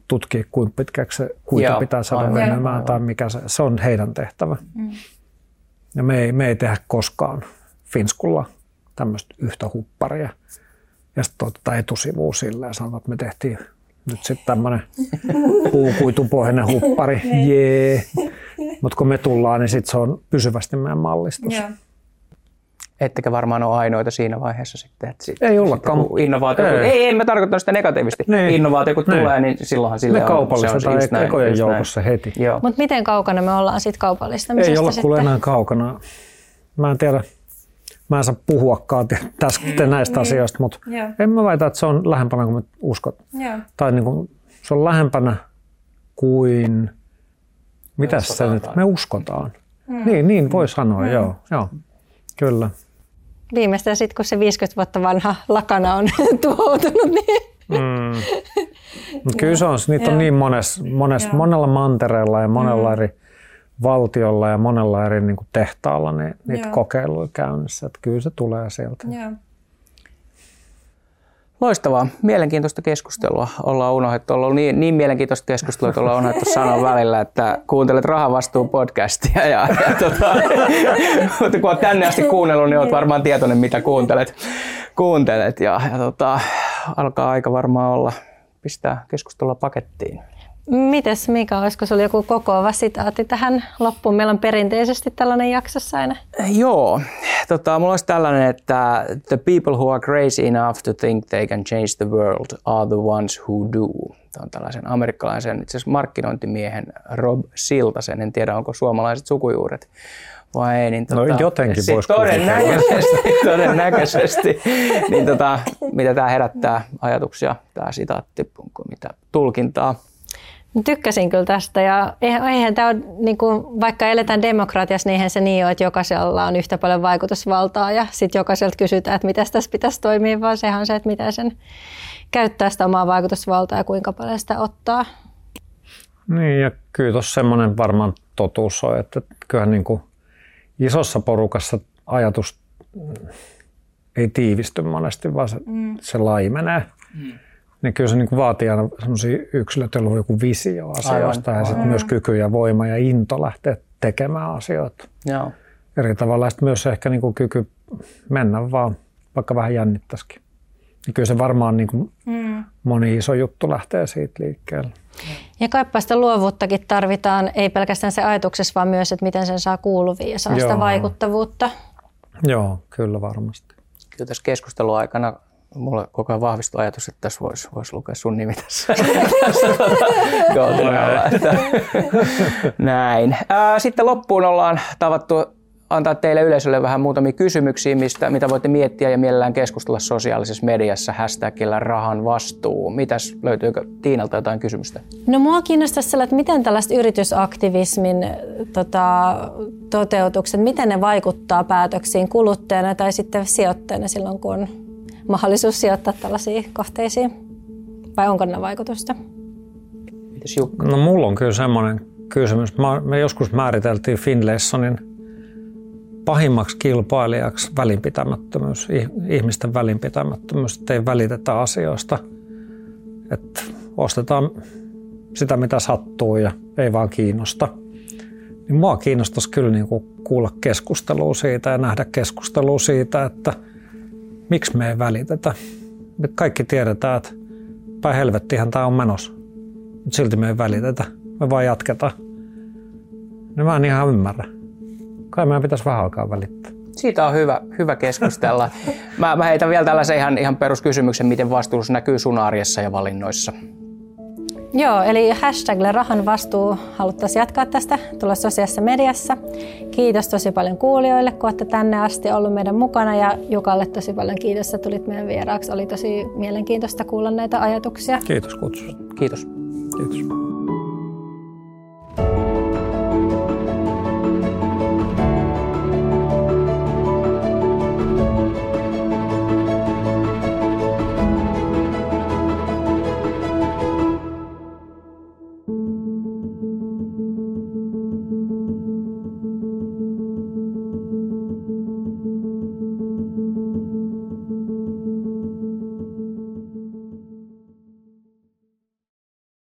tutkia, kuinka pitkäksi se kuita Joo, pitää saada menemään tai mikä se, se on heidän tehtävä. Mm. Ja me ei, me ei tehdä koskaan Finskulla tämmöistä yhtä hupparia ja sitten ottaa etusivuun sillä ja sanotaan, että me tehtiin nyt sitten tämmöinen puukuitupohjainen huppari, jee. Mutta kun me tullaan, niin sitten se on pysyvästi meidän mallistus. Yeah. Ettekä varmaan ole ainoita siinä vaiheessa sitten. Että sit, ei ollakaan. Innovaatio, ei. ei, en mä tarkoita sitä negatiivisesti. Niin. Innovaatio kun niin. tulee, niin silloinhan sille me on. Kaupallistetaan se ekojen joukossa näin. heti. Mutta miten kaukana me ollaan siitä kaupallistamisesta Ei olla kuule enää kaukana. Mä en tiedä, mä en saa puhuakaan tästä, mm. näistä mm. asioista, mutta yeah. en mä väitä, että se on lähempänä kuin me uskot. Yeah. Tai niin kuin, se on lähempänä kuin, mitä se nyt, me uskotaan. Mm. Niin, niin voi sanoa, mm. joo, joo, kyllä. Viimeistään sitten, kun se 50 vuotta vanha lakana on tuhoutunut, niin... Mm. Kyllä se on, niitä on niin mones, mones, monella mantereella ja monella mm. eri valtiolla ja monella eri niin kuin tehtaalla niin niitä kokeiluja käynnissä. Että kyllä se tulee sieltä. Joo. Loistavaa. Mielenkiintoista keskustelua. Ollaan unohdettu. Ollaan niin, niin mielenkiintoista keskustelua, että ollaan unohdettu sanoa välillä, että kuuntelet rahavastuu podcastia. Ja, ja tota, kun olet tänne asti kuunnellut, niin olet varmaan tietoinen, mitä kuuntelet. kuuntelet ja, ja tota, alkaa aika varmaan olla pistää keskustelua pakettiin. Mites Mika, olisiko sinulla joku kokoava sitaatti tähän loppuun? Meillä on perinteisesti tällainen jaksossa aina. Joo, tota, mulla olisi tällainen, että the people who are crazy enough to think they can change the world are the ones who do. Tämä on tällaisen amerikkalaisen itse asiassa markkinointimiehen Rob Siltasen, en tiedä onko suomalaiset sukujuuret vai ei. Niin no tota, jotenkin voisi todennäköisesti, todennäköisesti niin tota, mitä tämä herättää ajatuksia, tämä sitaatti, mitä tulkintaa. Tykkäsin kyllä tästä ja eihän tämä ole, niin kuin, vaikka eletään demokratiassa, niin eihän se niin ole, että jokaisella on yhtä paljon vaikutusvaltaa ja sitten jokaiselta kysytään, että mitä tässä pitäisi toimia, vaan sehän on se, että miten sen käyttää sitä omaa vaikutusvaltaa ja kuinka paljon sitä ottaa. Niin ja kyllä tuossa semmoinen varmaan totuus on, että kyllähän niin kuin isossa porukassa ajatus ei tiivisty monesti, vaan se, mm. se laimenee. Mm niin kyllä se niin vaatii aina sellaisia yksilöitä, joilla on joku visio asioista aivan, ja sitten myös kyky ja voima ja into lähteä tekemään asioita. Joo. Eri tavalla sitten myös ehkä niin kuin kyky mennä vaan, vaikka vähän jännittäisikin. Niin kyllä se varmaan niin kuin mm. moni iso juttu lähtee siitä liikkeelle. Ja kaipa sitä luovuuttakin tarvitaan, ei pelkästään se ajatuksessa, vaan myös, että miten sen saa kuuluviin ja saa Joo. sitä vaikuttavuutta. Joo, kyllä varmasti. Kyllä tässä keskustelun aikana mulla koko ajan vahvistui ajatus, että tässä voisi vois lukea sun nimi tässä. Näin. Sitten loppuun ollaan tavattu antaa teille yleisölle vähän muutamia kysymyksiä, mistä, mitä voitte miettiä ja mielellään keskustella sosiaalisessa mediassa hashtagillä rahan vastuu. Mitäs löytyykö Tiinalta jotain kysymystä? No mua kiinnostaisi sellainen, että miten tällaiset yritysaktivismin tota, toteutukset, miten ne vaikuttaa päätöksiin kuluttajana tai sitten sijoittajana silloin, kun on mahdollisuus sijoittaa tällaisiin kohteisiin? Vai onko ne vaikutusta? Mites Jukka? No mulla on kyllä semmoinen kysymys. Me joskus määriteltiin Finlaysonin pahimmaksi kilpailijaksi välinpitämättömyys, ihmisten välinpitämättömyys, että ei välitetä asioista. Että ostetaan sitä, mitä sattuu ja ei vaan kiinnosta. Niin mua kiinnostaisi kyllä niin kuin kuulla keskustelua siitä ja nähdä keskustelua siitä, että miksi me ei välitetä. Me kaikki tiedetään, että päin helvettihän tämä on menossa, mutta silti me ei välitetä. Me vaan jatketaan. Niin mä en ihan ymmärrä. Kai meidän pitäisi vähän alkaa välittää. Siitä on hyvä, hyvä keskustella. Mä, mä heitän vielä tällaisen ihan, ihan peruskysymyksen, miten vastuullisuus näkyy sun arjessa ja valinnoissa. Joo, eli hashtagille rahan vastuu haluttaisiin jatkaa tästä tulla sosiaalisessa mediassa. Kiitos tosi paljon kuulijoille, kun olette tänne asti ollut meidän mukana ja Jukalle tosi paljon kiitos, että tulit meidän vieraaksi. Oli tosi mielenkiintoista kuulla näitä ajatuksia. Kiitos kutsusta. Kiitos. Kiitos.